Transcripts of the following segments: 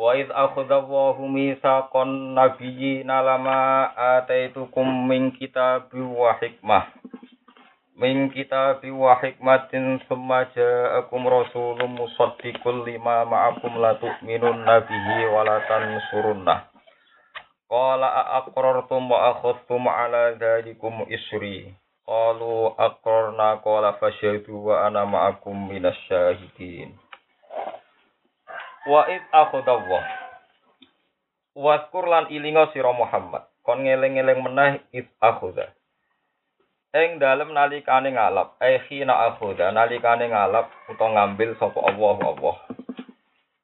Wa idh akhadha Allahu mitsaqan nabiyyina lama ataitukum min kitabi wa hikmah. Min kitabi wa hikmatin thumma ja'akum rasulun musaddiqun lima ma'akum la tu'minun nabihi wa la tansurunnah. Qala aqrartum wa akhadhtum ala dhalikum isri. Qalu aqrarna qala fasyhadu wa ana ma'akum minasyahidin. Wa id akhadallah. Waskur lan ilinga sira Muhammad. Kon ngeling-eling meneh id akhadha. Ing dalem nalikane ngalap, eh khina akhadha nalikane ngalap utawa ngambil sapa Allah Allah.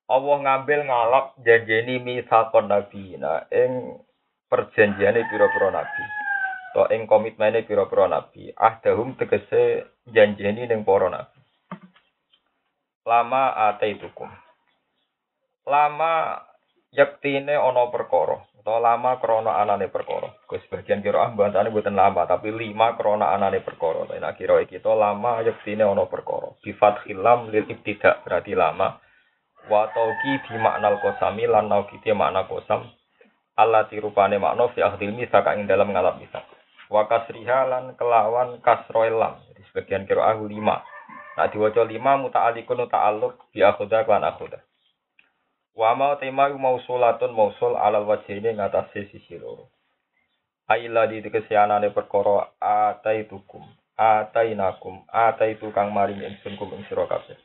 Allah ngambil ngalap janjeni misakon nabiyina ing perjanjiane pira-pira nabi. To ing komitmene pira-pira nabi. Ahdahum tegese janjeni ning para nabi. Lama ataitukum. Lama yektine ana perkara utawa lama krana anane perkara. Gus bagian kira ah bahasane mboten lama tapi lima krana anane perkara. Nek kira iki to lama yektine ana perkara. Bi fathil lam lil ibtida berarti lama. Wa tauqi bi maknal qasami lan nauqiti makna qasam. Allah tirupane makna fi akhdil misak ing dalam ngalap misak. Wa kasriha lan kelawan kasroil lam. Jadi sebagian kira ah lima. Nah diwaca lima muta'alliqun ta'alluq bi akhudha lan akhudha. Wa ma tema mausulatun mausul alal wajhine ngatasé sisi loro. Aila di kesianane perkara ataitukum atainakum ataitu kang maring ingsun kum ing sira kabeh.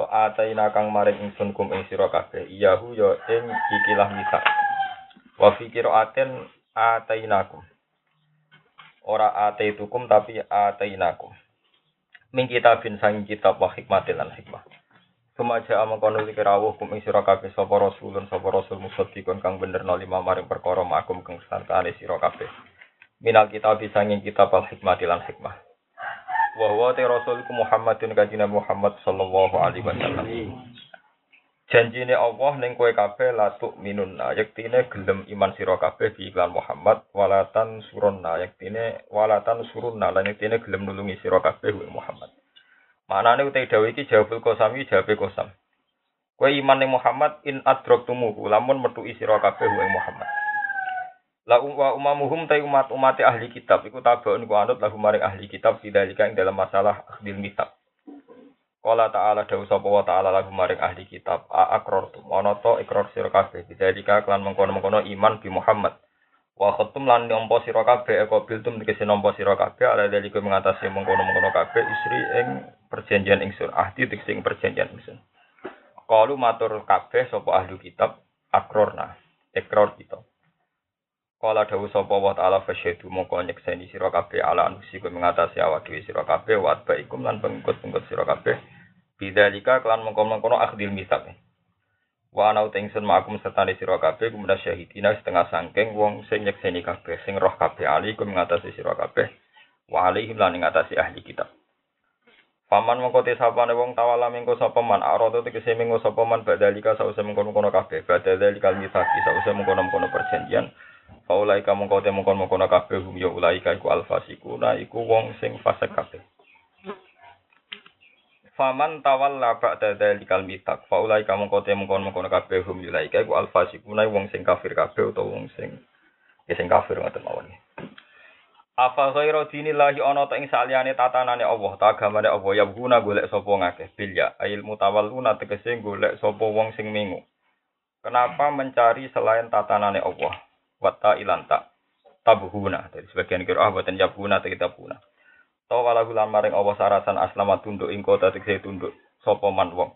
To ataina kang maring ingsun kum ing sira kabeh. Iyahu ya ing ikilah misak. Wa fi qiraatin atainakum. Ora ataitukum tapi atainakum. Min kitabin sanging kitab wa hikmatil lan hikmah. Sumaja amangkono iki rawuh kum ing sira kabeh sapa rasulun sapa rasul musaddiqun kang bener no lima maring perkara makum kang santane sira kabeh. Minal kitab sanging kitab al hikmah lan hikmah. Wa huwa te rasul Muhammadun kanjeng Muhammad sallallahu alaihi wasallam. Janjine Allah ning kowe kabeh latuk minun yektine gelem iman sira kabeh bi iklan Muhammad walatan surunna yektine walatan surunna lan yektine gelem nulungi sira kabeh Muhammad. Manane utai dawe iki jawabul kosam iki jawabe kosam. Kowe iman ning Muhammad in adroktumuhu lamun metuki sira kabeh wa Muhammad. La wa umamuhum ta umat umat ahli kitab iku tabaun ku anut lahu maring ahli kitab sidalika ing dalam masalah akhdil kitab. Qala ta'ala dawu sapa wa ta'ala lahu maring ahli kitab a akrartum ana to ikrar sira kabeh sidalika kelan mengkono-mengkono iman bi Muhammad. Wa khatum lan nampa sira kabeh eko biltum tegese nampa sira kabeh ala dalika mengatasi mengkono-mengkono kabeh isri ing perjanjian ingsun ahdi tegese perjanjian ingsun. Qalu matur kabeh sapa ahli kitab akrorna ikrar kita. Kala dawu sapa wa ta'ala fasyhadu mongko nyekseni sira kabeh ala anusi ku mengatasi awak dhewe sira kabeh wa baikum lan pengikut-pengikut sira kabeh. Bidzalika kelan mengkono-mengkono akhdil misak. Wa ana ingsun makum serta sira kabeh kumena syahidina setengah sangking wong sing nyekseni kabeh sing roh kabeh ali ku mengatasi sira kabeh. Wa alaihim lan ngatasi ahli kitab. Paman mengko te sapane wong tawala mengko sapa man arado tegese mengko sapa man badalika sause mengkono-kono kabeh badalikal misaki sause mengkono-kono perjanjian Faulai kamu kau temu kono kono kabeh hum ya ulaika iku alfasikuna iku wong sing fasik kabeh. Faman tawalla ba'da dzalikal mitak faulai kamu kau temu kono kono kabeh hum ya ulaika iku alfasikuna wong sing kafir kabeh utawa wong sing ya sing kafir ngoten mawon. Apa ghairu dinillahi ana ta ing saliyane tatanane Allah, ta agamane Allah ya guna golek sapa ngakeh bilya ail mutawalluna tegese golek sapa wong sing mingu. Kenapa mencari selain tatanane Allah? wata ilanta tabuhuna dari sebagian kira ah buatan yabuna atau kita puna tau wala gulan maring Allah sarasan aslama tunduk ing kota tegese tunduk sapa man wong.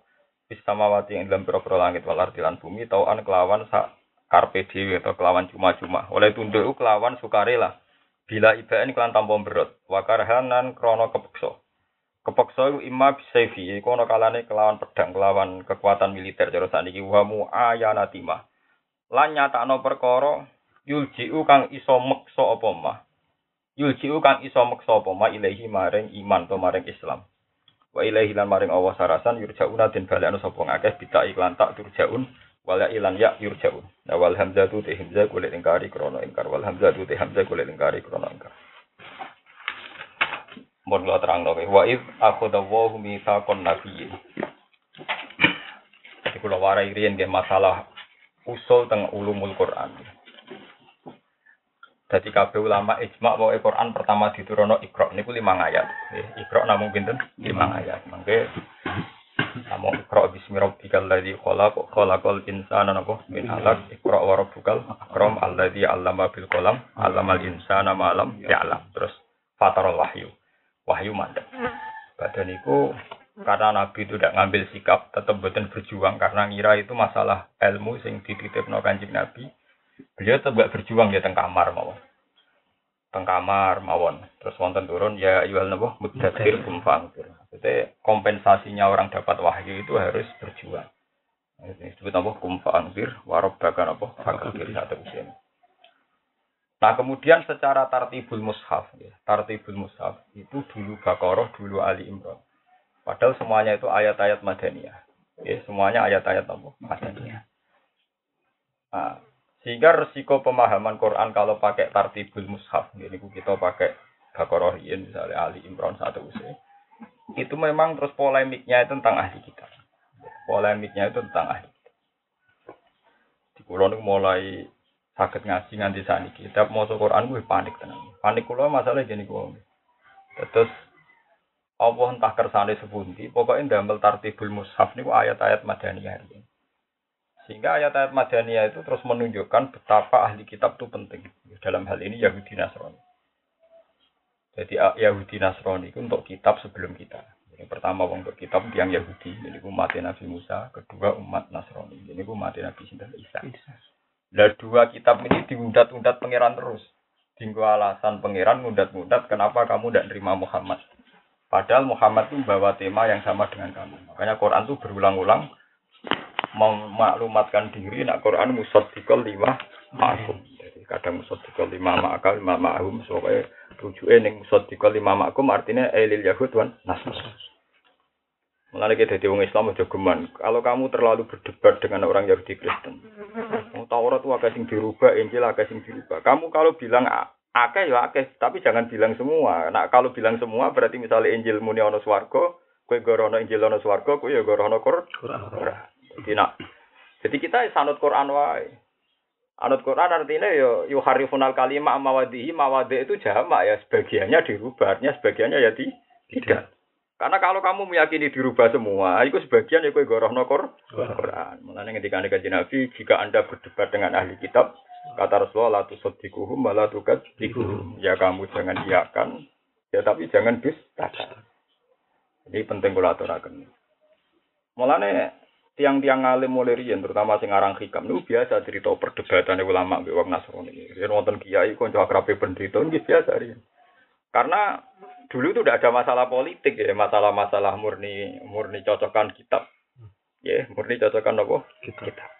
Bis samawati ing dalam pira-pira langit wal ardi lan bumi tau an kelawan sak karpe dhewe atau kelawan cuma-cuma. Oleh tunduk kelawan sukarela bila ibaen kelan tanpa berot wakarhanan krono kepeksa. Kepeksa iku imma bisayfi iku ana kalane kelawan pedang kelawan kekuatan militer. Cara saniki wa mu ayanatimah lan nyatakno perkara yuljiu kang iso meksa apa mah yuljiu kang iso meksa apa mah ilahi maring iman to maring Islam wa ilahi lan maring Allah sarasan yurjauna den balekno sapa ngakeh bita iklan tak turjaun wala ilan ya yurjaun nah wal hamzatu te hamzah kulit ingkari krono ingkar wal hamzatu te hamzah kulit ingkari krono ingkar Mohon kula terang nabi. Wa id akhadha wa mitsaqan nabiyyin. Jadi kula warai riyen masalah usul teng ulumul Quran. Jadi kabeh ulama ijma bahwa Quran pertama diturunno Iqra niku lima ayat. Nggih, Iqra namung pinten? Lima ayat. Mangke Namun Iqra bismi rabbikal ladzi khalaq khalaqal insana napa min 'alaq Iqra wa rabbukal akram alladzi 'allama bil qalam 'allamal insana ma lam ya'lam. Terus fatarul wahyu. Wahyu mandek. Badan itu karena Nabi itu tidak ngambil sikap, tetap betul berjuang karena ngira itu masalah ilmu sing dititipno kanjeng Nabi. Beliau tetap gak berjuang di teng kamar mawon. Teng kamar mawon. Terus wonten turun ya ayyuhal nabo mudzatsir kum fangkir. Jadi kompensasinya orang dapat wahyu itu harus berjuang. Ini disebut apa? Kum fangkir, warobbaka apa? Fakir satu usia. Nah kemudian secara tartibul mushaf, ya, tartibul mushaf itu dulu Baqarah, dulu Ali Imran. Padahal semuanya itu ayat-ayat Madaniyah. Ya, semuanya ayat-ayat apa? Madaniyah. Nah, sehingga resiko pemahaman Quran kalau pakai tartibul mushaf, ini kita pakai Baqarah misalnya Ali Imran satu usia. Itu memang terus polemiknya itu tentang ahli kita. Polemiknya itu tentang ahli kita. Di kulon mulai sakit ngaji nganti saniki. Tiap mau Quran gue panik tenang. Panik kulo masalah gini kulo. Terus Allah entah kersane sepundi, pokoknya damel tartibul mushaf niku ayat-ayat madaniyah ini. Sehingga ayat-ayat madaniyah itu terus menunjukkan betapa ahli kitab itu penting. Dalam hal ini Yahudi Nasrani. Jadi Yahudi Nasrani itu untuk kitab sebelum kita. Yang pertama untuk kitab yang Yahudi, ini umat Nabi Musa, kedua umat Nasrani, ini umat Nabi Sinta Isa. Lah dua kitab ini diundat-undat pangeran terus. Tinggu alasan pangeran ngundat-ngundat kenapa kamu tidak nerima Muhammad. Padahal Muhammad itu membawa tema yang sama dengan kamu. Makanya Quran itu berulang-ulang memaklumatkan diri nak Quran musaddiqal lima ma'hum. Jadi kadang musaddiqal lima ma'akal lima ma'hum soalnya rujuknya ning musaddiqal lima ma'kum artinya elil yahud wan nasr. Mulane kita jadi orang Islam aja geman. Kalau kamu terlalu berdebat dengan orang Yahudi Kristen, mau Taurat tuh agak sing dirubah, Injil agak sing dirubah. Kamu kalau bilang akeh ya akeh, tapi jangan bilang semua. Nah kalau bilang semua berarti misalnya Injil muni ono swarga, kue gorono Injil ono swarga, kue ya gorono Quran. Jadi nak, jadi kita sanut Quran wae. Anut Quran artinya yo yo harifunal kalimah mawadihi mawadi itu jamak ya sebagiannya dirubah, artinya sebagiannya ya di, tidak. Karena kalau kamu meyakini dirubah semua, itu sebagian ya kue goroh nokor Quran. Mulanya ketika anda kaji Nabi, jika anda berdebat dengan ahli kitab, kata Rasulullah, la tusodikuhum, malah tukat Ya kamu jangan iakan, ya tapi jangan dustakan. Ini penting kula aturaken. Tiang-tiang alim mulai riyen terutama sing aran hikam niku biasa cerita perdebatan ulama mbek wong Nasrani. Yen wonten kiai kanca akrabe pendeta nggih biasa riyen. Karena dulu itu tidak ada masalah politik ya, masalah-masalah murni murni cocokan kitab. Ya, murni cocokan apa? Kitab.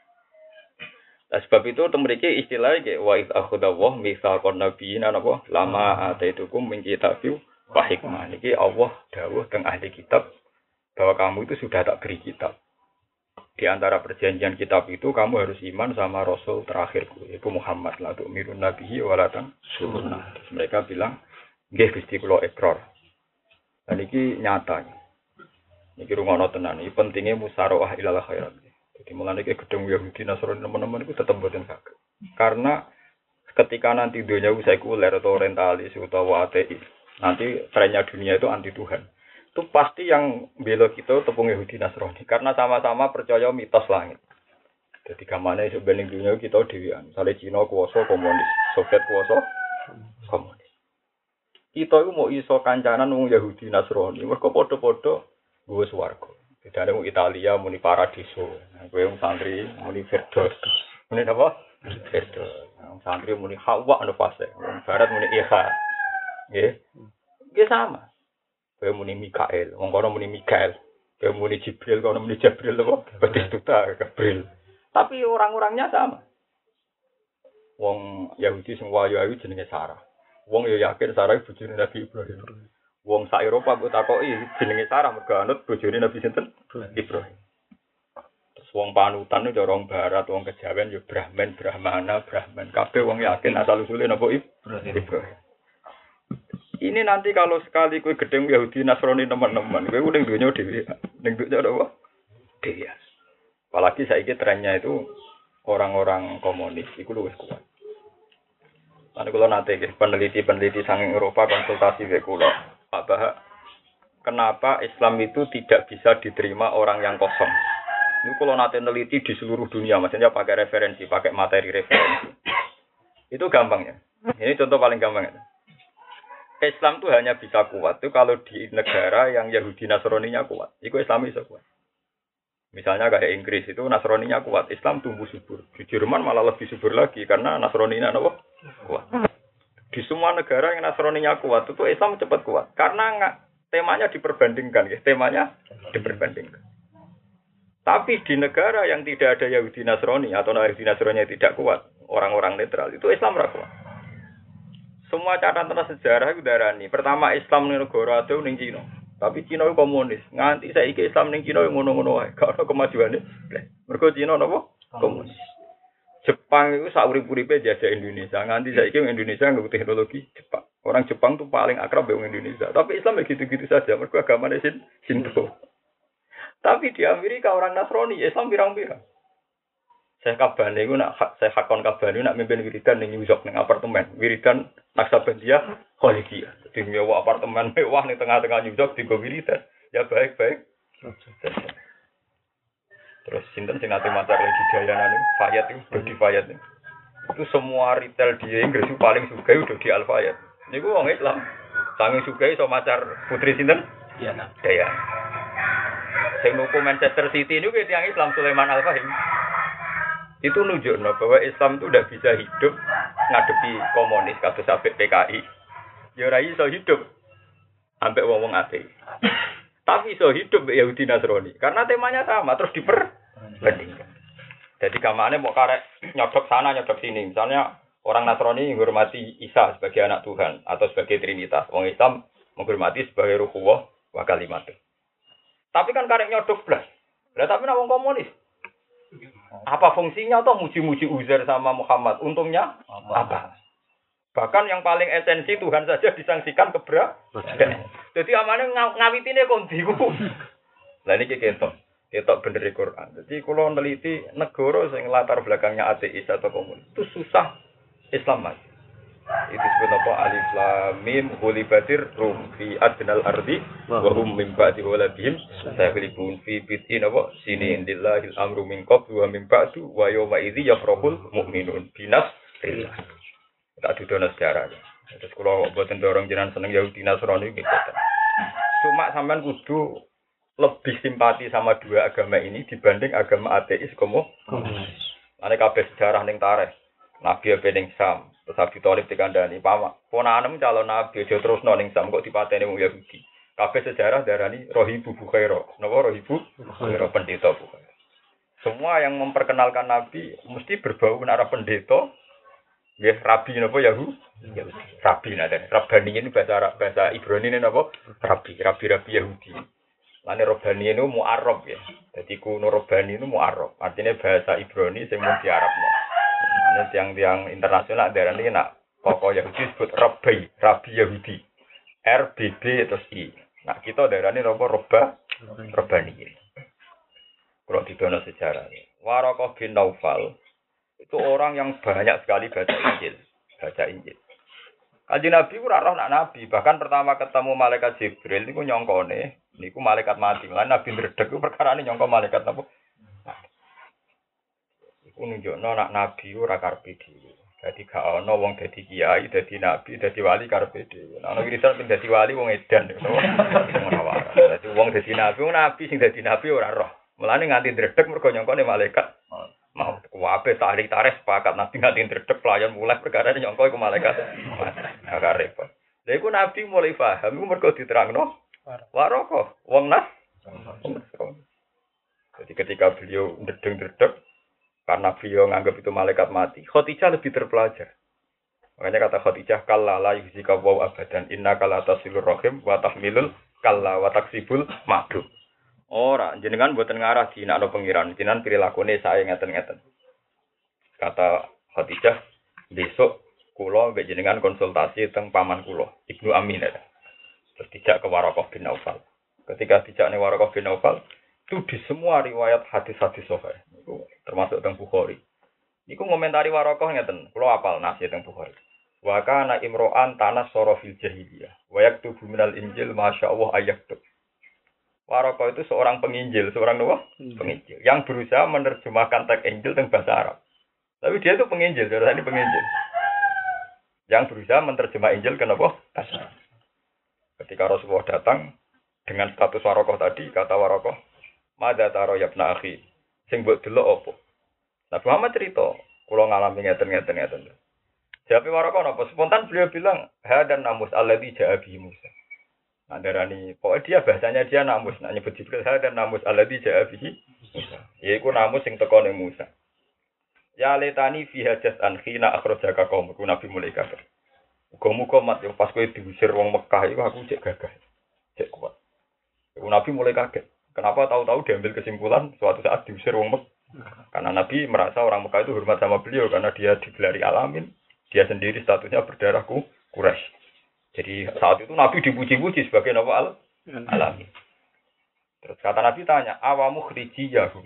Nah, sebab itu temriki istilahnya kayak wa id akhudallah mitsaqan nabiyina napa lama ataitukum min kitabi wa hikmah. Niki Allah dawuh teng ahli kitab bahwa kamu itu sudah tak beri kitab. Di antara perjanjian kitab itu kamu harus iman sama Rasul terakhirku, yaitu Muhammad. La tu'mirun nabihi walatan sunnah. Mereka bilang, Nggih Gusti kula ekor. Dan iki nyata. Niki rungono tenan. Iki pentingnya musyawarah ilal khairat. Jadi mulai iki gedung Yahudi Nasrani teman-teman itu tetap boten saged. Karena ketika nanti dunia sekuler atau orientalis atau ateis, nanti trennya dunia itu anti Tuhan. Itu pasti yang bela kita tepung Yahudi Nasrani. Karena sama-sama percaya mitos langit. Jadi kamane sebenarnya dunia kita dewian. Misalnya Cina kuasa komunis, Soviet kuasa komunis. Kita itu mau iso kancanan wong Yahudi Nasrani. Mereka podo-podo gue swarga. Bedane wong Italia muni paradiso. Gue wong santri muni Firdaus muni apa? Firdaus wong santri muni Hawa anu fase barat muni Iha. Nggih sama gue muni Mikael wong kono muni Mikael gue muni Jibril kono muni Jibril apa Batistuta Gabriel tapi orang-orangnya sama wong Yahudi sing wayu ayu jenenge Sarah. Wong yo yakin Sarah iku bojone Nabi Ibrahim. Wong sak Eropa mbok takoki jenenge Sarah mergo anut bojone Nabi sinten? Ibrahim. Terus wong panutan itu orang barat, wong kejawen yo Brahman, Brahmana, Brahman. Kabeh wong yakin asal usule napa Ibrahim. Ini nanti kalau sekali kue gedeng Yahudi Nasrani teman-teman, kue udah dunia dewi, ning dunia apa? Dewi. Apalagi saya trennya itu orang-orang komunis, itu lebih kuat. Nanti kalau nanti peneliti-peneliti sang Eropa konsultasi ke kulo, Pak kenapa Islam itu tidak bisa diterima orang yang kosong? Ini kalau nanti neliti di seluruh dunia, maksudnya pakai referensi, pakai materi referensi. Itu gampangnya. Ini contoh paling gampang. Ya. Islam itu hanya bisa kuat itu kalau di negara yang Yahudi Nasroninya kuat. Itu Islam bisa kuat. Misalnya kayak Inggris itu Nasroninya kuat, Islam tumbuh subur. Di Jerman malah lebih subur lagi karena Nasroninya apa? kuat. Di semua negara yang Nasroninya kuat itu Islam cepat kuat karena nggak temanya diperbandingkan, ya. temanya diperbandingkan. Tapi di negara yang tidak ada Yahudi Nasrani atau Yahudi Nasrani tidak kuat, orang-orang netral itu Islam kuat. Semua catatan sejarah itu darani. Pertama Islam ning negara itu ning Cina. Tapi Cina itu komunis. Nganti saya iki Islam ning Cina ngono-ngono wae. Gak ono kemajuane. Mergo Cina napa? Komunis. Jepang itu saurip-uripe jajah Indonesia. Nganti saya iki Indonesia nggak teknologi Jepang. Orang Jepang tuh paling akrab dengan Indonesia. Tapi Islam ya gitu-gitu saja. Mergo agamanya sin Shinto. Tapi di Amerika orang Nasrani Islam pirang-pirang. Saya kabar nih, nak saya hakon kabar nak mimpin wiridan nih nyusok nih apartemen. Wiridan Naksabandia Khalidiyah. Jadi nyewa apartemen mewah nih tengah-tengah nyusok di wiridan. Ya baik-baik. Terus sinten sing nate lagi Dayana nih, Fayat itu, Dodi Fayat nih. Itu semua retail di Inggris itu paling suka udah di Al Fayat. Ini gue orang Islam. Sangi suka so macar putri sinten? Dayana. Dayana. Sing nuku Manchester City ini gue tiang Islam Sulaiman Al Fahim itu nunjukno bahwa Islam itu tidak bisa hidup ngadepi komunis kados sampai PKI. Ya ora iso hidup sampai wong-wong ate. Tapi iso hidup Yahudi Nasrani karena temanya sama terus diperbandingkan. Jadi kamane mau karek nyodok sana nyodok sini. Misalnya orang Nasrani menghormati Isa sebagai anak Tuhan atau sebagai Trinitas. Wong Islam menghormati sebagai ruhuwah wa kalimat. Tapi kan karek nyodok belas. Lah tapi nak wong komunis apa fungsinya atau muji-muji Uzair sama Muhammad? Untungnya apa? apa? Bahkan yang paling esensi Tuhan saja disangsikan keberat. Jadi amannya ng ngawitine kondi Lah ini ketok. Ketok bener Quran. Jadi kalau neliti negara yang latar belakangnya ateis atau komunis itu susah Islam mas. Itu disebut apa? Alif Lam Mim Hulibatir Rum fi adnal ardi wa hum min ba'di walabihim sayaghlibun fi bid'in apa? Sini indillahil amru min qablu wa min ba'du wa yawma idzi yafrahul mu'minun binas. Tak didono sejarah. Terus kalau buatan dorong jenengan seneng Yahudi Nasrani gitu. Cuma sampean kudu lebih simpati sama dua agama ini dibanding agama ateis komo. Ane kabeh sejarah ning tarikh. Nabi apa ning Sam, Terus Abi Thalib "Pama, ponanem calon nabi aja terus ning Sam kok dipateni wong Yahudi." Kabeh sejarah darani Rohibu Bukhaira. Napa Rohibu Bukhaira pendeta Bukhaira. Semua yang memperkenalkan Nabi mesti berbau arah pendeta. Ya, rabi napa Yahu? Rabi nada. Rabani ini bahasa Arab, bahasa Ibrani ini napa? Rabi, rabi-rabi Yahudi. Lani Robani ini mu'arab ya. Jadi kuno Robani itu mu'arab. Artinya bahasa Ibrani mau di Arabnya. Ini tiang-tiang internasional daerah ini nak pokok Yahudi disebut Rabbi, Rabbi Yahudi. RBB terus I. Nah kita daerah ini apa? Roba, Robani. Kalau di dalam sejarah. Warokoh bin Naufal itu orang yang banyak sekali baca Injil. Baca Injil. Kaji Nabi itu roh nak Nabi. Bahkan pertama ketemu malaikat Jibril itu nyongkone. Niku malaikat mati. Lan Nabi ndredeg perkara ini nyongko malaikat apa? Nunjukno nak nabi ora karepe dhewe. Dadi gak ana wong dadi kiai, dadi nabi, dadi wali karepe dhewe. Ana wiridan ping dadi wali wong edan. Dadi wong dadi nabi, wong nabi sing dadi nabi ora roh. Mulane nganti ndredeg mergo nyongkone malaikat. Mau kuwabe tarik tarik sepakat nabi nganti ndredeg pelayan mulai perkara nyongko iku malaikat. Ora repot. Lha iku nabi mulai paham iku mergo diterangno. Waroko, wong nas. Jadi ketika beliau ndredeg-ndredeg karena beliau nganggap itu malaikat mati. Khadijah lebih terpelajar. Makanya kata Khadijah, kalla la yuzika waw abadan, inna kala tasilur rohim, wa tahmilul kalla wa taksibul makdum. Ora, jenengan buatan ngarah di nakno pengiran, jenengan perilakunya saya ngeten-ngeten. Kata Khadijah, besok kulo mbek jenengan konsultasi tentang paman kulo, Ibnu Amin ada. Terus dijak ke Warokoh bin Naufal. Ketika dijak nih Warokoh bin Naufal, itu di semua riwayat hadis-hadis sahih, termasuk tentang Bukhari. Iku ngomentari Warokoh ngeten, kulo apal nasi tentang Bukhari. Wa kana imro'an tanah soro fil jahiliyah. Wa yaktubu minal injil masya Allah ayaktub. Waroko itu seorang penginjil, seorang apa? Penginjil. Yang berusaha menerjemahkan teks Injil dengan bahasa Arab. Tapi dia itu penginjil, jadi ini penginjil. Yang berusaha menerjemah Injil ke apa? Bahasa Arab. Ketika Rasulullah datang dengan status Warokoh tadi, kata Warokoh, Mada taro yabna akhi, sing buat dulu opo. Nabi Muhammad cerita, kalau ngalami ngeten ngeten ngeten. Jadi Warokoh apa? Spontan beliau bilang, ha dan namus alladhi ja'a bihi Musa. Nah, darani, pokoknya dia bahasanya dia namus, nah nyebut Jibril ha dan namus alladhi ja'a bihi Musa. Yaiku namus sing teko ning Musa. Ya letani fi hajat an khina akhrajaka qaumku Nabi mulai kafir. Muga-muga mat yo pas kowe diusir wong Mekah iku aku cek gagah. Cek kuat. Nabi mulai kaget. Kenapa tahu-tahu diambil kesimpulan suatu saat diusir wong Mekah? Karena Nabi merasa orang Mekah itu hormat sama beliau karena dia digelari alamin, dia sendiri statusnya berdarahku Quraisy. Jadi saat itu Nabi dipuji-puji sebagai Nabi al alamin. Terus kata Nabi tanya, awamu khrijiyahum.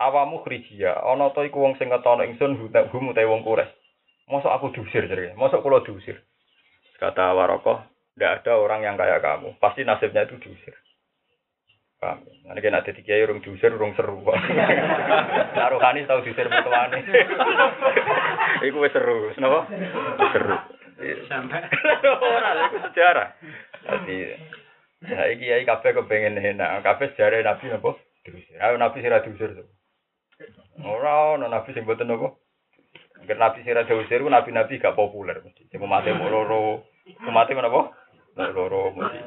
Awamu khrijiyah, ana ta iku wong sing ngetono ingsun hum utawa wong Quraisy. Mosok aku diusir jadi, mosok kula diusir. Kata Warokoh, tidak ada orang yang kayak kamu. Pasti nasibnya itu diusir. Paham? Nanti kena ada kiai urung diusir, urung seru. Nah, rohani tahu diusir mertuane. Iku wis seru, kenapa? Seru. Sampai Ora, iku sejarah. Jadi, ya iki kiai kabeh kepengen enak. Kabeh sejarah Nabi napa? Diusir. Ayo Nabi sira diusir. tuh. Ora ono Nabi sing mboten napa? Angger Nabi sira diusir ku nabi-nabi gak populer mesti. Sing mati mau loro. Mati menapa? Mau loro mesti.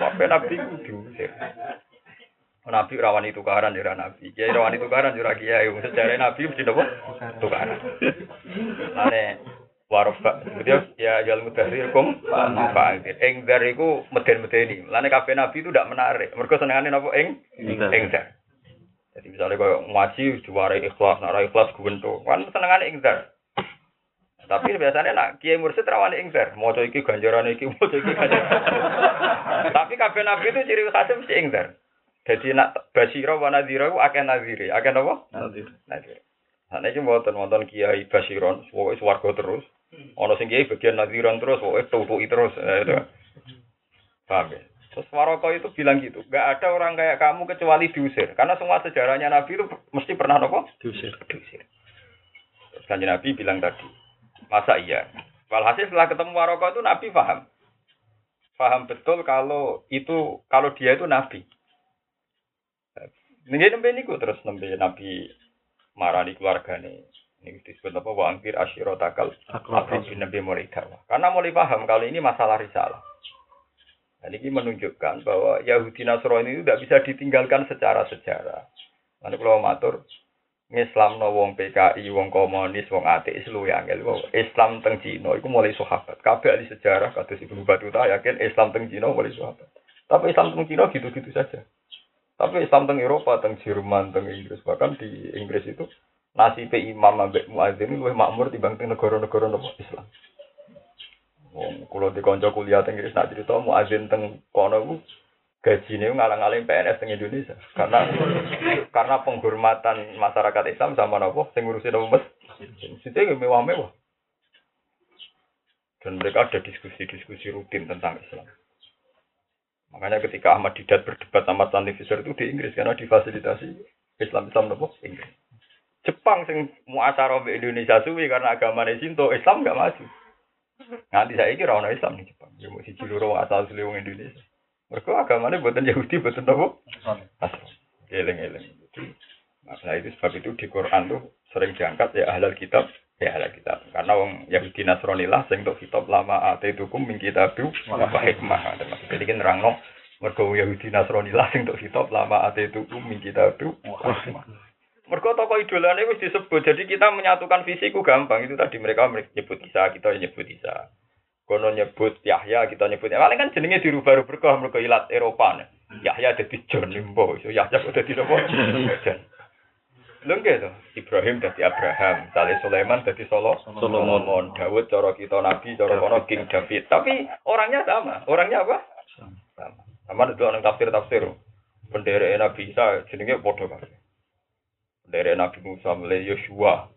Kabeh Nabi diusir. Nabi rawani tukaran jura Nabi. Kiai rawani tukaran jura kiai. Sejarah Nabi mesti napa? Tukaran. Lane waroba dia ya jual mudahir kum fa'angkir ing dar iku meden-medeni. Lane kabeh nabi itu tidak menarik. Mergo senengane napa? Ing ing dar. jadi misalnya kau ngaji diwarai ikhlas nara ikhlas guwento kan senengane ing dar. Tapi biasanya nak kiai mursyid rawani ing dar. Maca iki ganjaran iki maca iki ganjaran. Tapi kabeh nabi itu ciri khasnya mesti ing dar jadi nak basira wa nadhira ku akeh nadhire akeh napa nadhire Nah, ini mboten wonten kiai basiron, pokoke swarga terus. Ono sing kiai bagian nadhiran terus, pokoke tutuki terus. Nah, itu. Paham ya? Terus Maroko itu bilang gitu, nggak ada orang kayak kamu kecuali diusir. Karena semua sejarahnya Nabi itu mesti pernah nopo? diusir. Diusir. Terus kanjeng Nabi bilang tadi, masa iya? Walhasil setelah ketemu Maroko itu Nabi paham. Paham betul kalau itu kalau dia itu Nabi. Nih nembe niku terus nembe Nabi marani keluargane. Ini disebut apa? Wa angkir asyiro takal Abdi Nabi dakwah. Karena mulai paham kalau ini masalah risalah. Dan ini menunjukkan bahwa Yahudi Nasrani itu tidak bisa ditinggalkan secara sejarah. Nanti kalau matur, Islam no wong PKI, wong komunis, wong ateis lu yang Islam teng Cina itu mulai sahabat. Kabeh ahli sejarah kata si Ibnu Batuta yakin Islam teng Cina mulai sahabat. Tapi Islam teng Cina gitu-gitu saja. Tapi Islam teng Eropa, teng Jerman, teng Inggris bahkan di Inggris itu nasib imam ambek muadzin luwih makmur timbang teng negara-negara Islam. Wong kula dikonco kuliah teng Inggris nak cerita muadzin teng kono ku gajine ngalang-aling PNS teng Indonesia. Karena karena penghormatan masyarakat Islam sama nopo sing ngurusi nopo masjid. Masjidnya mewah-mewah. Dan mereka ada diskusi-diskusi rutin tentang Islam. Makanya ketika Ahmad Didat berdebat sama Stanley Fisher itu di Inggris karena difasilitasi Islam Islam nopo Inggris. Jepang sing muasara mbek Indonesia suwi karena agama Sinto, Islam nggak maju. Nganti saya kira orang Islam di Jepang. Ya mau siji loro asal asli wong Indonesia. Mereka agamanya buatan Yahudi, buatan apa? Asal. Eleng-eleng. Nah itu sebab itu di Quran tuh sering diangkat ya ahlal kitab, ya ahlal kitab. Karena wong Yahudi Nasrani lah sing tok kitab lama ate tukum min kitabu wa hikmah. Jadi kan nerangno mergo Yahudi Nasrani lah sing tok kitab lama ate tukum min kitabu wa hikmah. Mergo toko idolane wis disebut. Jadi kita menyatukan visi ku gampang. Itu tadi mereka nyebut Isa, kita nyebut Isa. Kono nyebut Yahya, kita nyebut. Paling kan jenenge dirubah-rubah mergo ilat Eropa. Yahya dadi John Limbo, Yahya kok dadi? John. Lho nggih to, Ibrahim dadi Abraham, Saleh Sulaiman dadi Solo, Solomon, Daud cara kita nabi, cara kono King David. Tapi orangnya sama. Orangnya apa? Sama. Sama itu orang tafsir-tafsir. Bendera Nabi Isa jenenge padha kabeh. Bendera Nabi Musa mulai Yosua.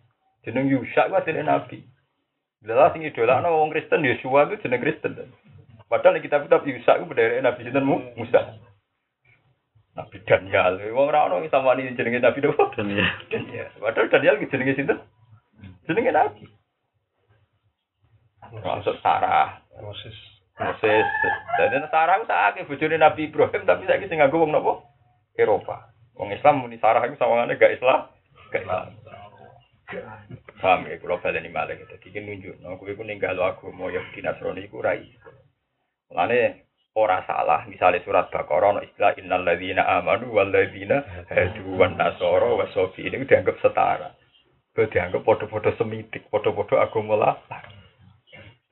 Jeneng Yusa ku jeneng Nabi. Jelas sing idolakno wong Kristen Yosua itu jeneng Kristen. Padahal kitab-kitab Yusa ku bendera Nabi jeneng Musa. Nabi Daniel. Wong ora ono sama ini jenenge Nabi Daud. Daniel. Daniel. Padahal Daniel jenenge sinten? Jenenge Nabi. Masuk Sarah. Moses. Moses. Jadi Sarah sakake bojone Nabi Ibrahim tapi saiki sing nganggo wong napa? Eropa. Wong Islam muni Sarah iku sawangane gak Islam. Gak Islam. Paham ya, kalau balik ini malah gitu. Jadi nunjuk, no, gue pun ninggal agama Yahudi Nasrani iku rai. Mulane ora salah misalnya surat Baqarah no istilah innal ladzina amanu wal ladzina hadu wan nasara wa sofi ini dianggap setara. Dianggap podo-podo semitik, podo-podo agama lah.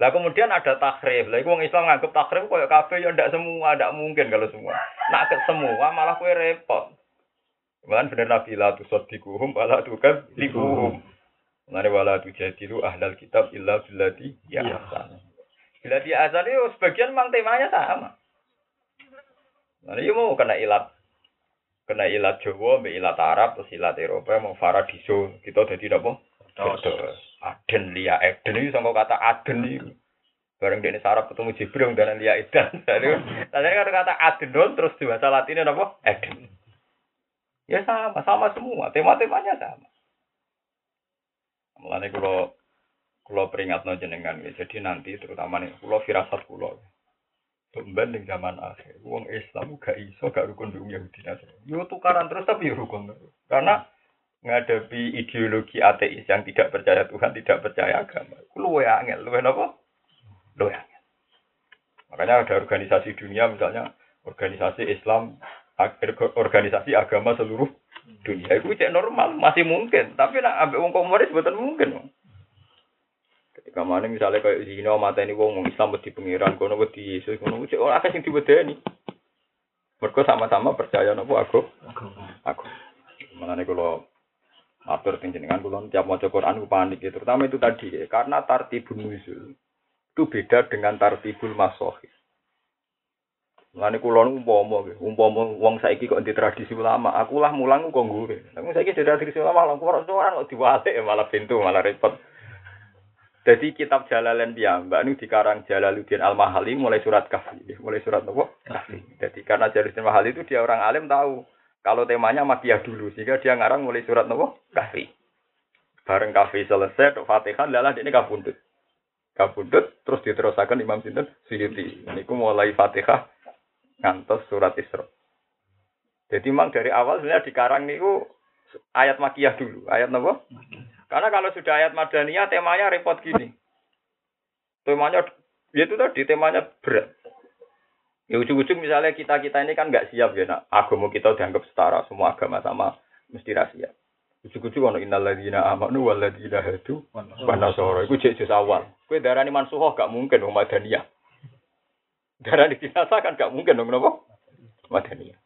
Lah kemudian ada takrif. Lah wong Islam nganggap takrif koyo kabeh ya ndak semua, ndak mungkin kalau semua. Nak ke semua malah kowe repot. Malah bener Nabi la tusaddiquhum wala tukadzibuhum. Mane wala tujadilu ahlal kitab illa billati ya ahsan. Billati ahsan itu sebagian memang temanya sama. Nah, ini mau kena ilat kena ilat Jawa, mbek ilat Arab, terus ilat Eropa, mau Faradiso, kita jadi apa? Aden Lia Eden itu sama kata Aden itu. Bareng dia sarap ketemu Jibril dan Lia Eden. Tadi kan kata Aden terus di bahasa Latinnya apa? Eden. Ya sama, sama semua. Tema-temanya sama. Mulane kula kula peringatno jenengan ya. Jadi nanti terutama nih kula firasat kula. Tumben ning zaman akhir, wong Islam gak iso gak rukun dengan Yahudi Nasrani. Yo tukaran terus tapi yo rukun terus. Karena ngadepi ideologi ateis yang tidak percaya Tuhan, tidak percaya agama. Luwe angel, luwe napa? Luwe angel. Makanya ada organisasi dunia misalnya organisasi Islam, organisasi agama seluruh dunia itu cek normal, masih mungkin. Tapi nak ambek wong komunis betul mungkin. Ketika mana misalnya kayak di sini mata ini wong Islam wedi pengiran, kono wedi Yesus, kono cek orang akeh sing diwedeni. Mereka sama-sama percaya nopo aku, aku. Mengenai kalau atur jenengan kula tiap maca Quran ku panik ya. terutama itu tadi ya. karena tartibun nuzul itu beda dengan tartibul masohir. Mulane kula umpama umpama wong saiki kok di tradisi ulama, aku lah mulang kok ngure. Tapi saiki dari tradisi ulama lah kok ora kok diwalik malah pintu malah repot. Jadi kitab Jalalain Mbak ini dikarang Jalaluddin Al-Mahali mulai surat Kahfi, mulai surat apa? Kahfi. Jadi karena Jalaluddin Al-Mahali itu dia orang alim tahu kalau temanya Makiyah dulu, sehingga dia ngarang mulai surat nopo Kahfi. Bareng Kahfi selesai, Fatihah, lalah ini kabundut. Kabundut, terus diterusakan Imam Sinten Suyuti. Ini mulai Fatihah, ngantos surat Isra. Jadi memang dari awal sebenarnya dikarang niku ayat Makiyah dulu, ayat nopo? Karena kalau sudah ayat Madaniyah, temanya repot gini. Temanya, ya itu tadi, temanya berat. Ya ujung-ujung misalnya kita-kita ini kan nggak siap ya, nak. Agama kita dianggap setara, semua agama sama mesti rahasia. Ujung-ujung ono innal ladzina amanu wal ladzina hadu wan nasara. Iku jek awal. Kowe darani mansuhoh gak mungkin dong Madaniyah. Darani dinasa kan gak mungkin dong napa? Madaniyah.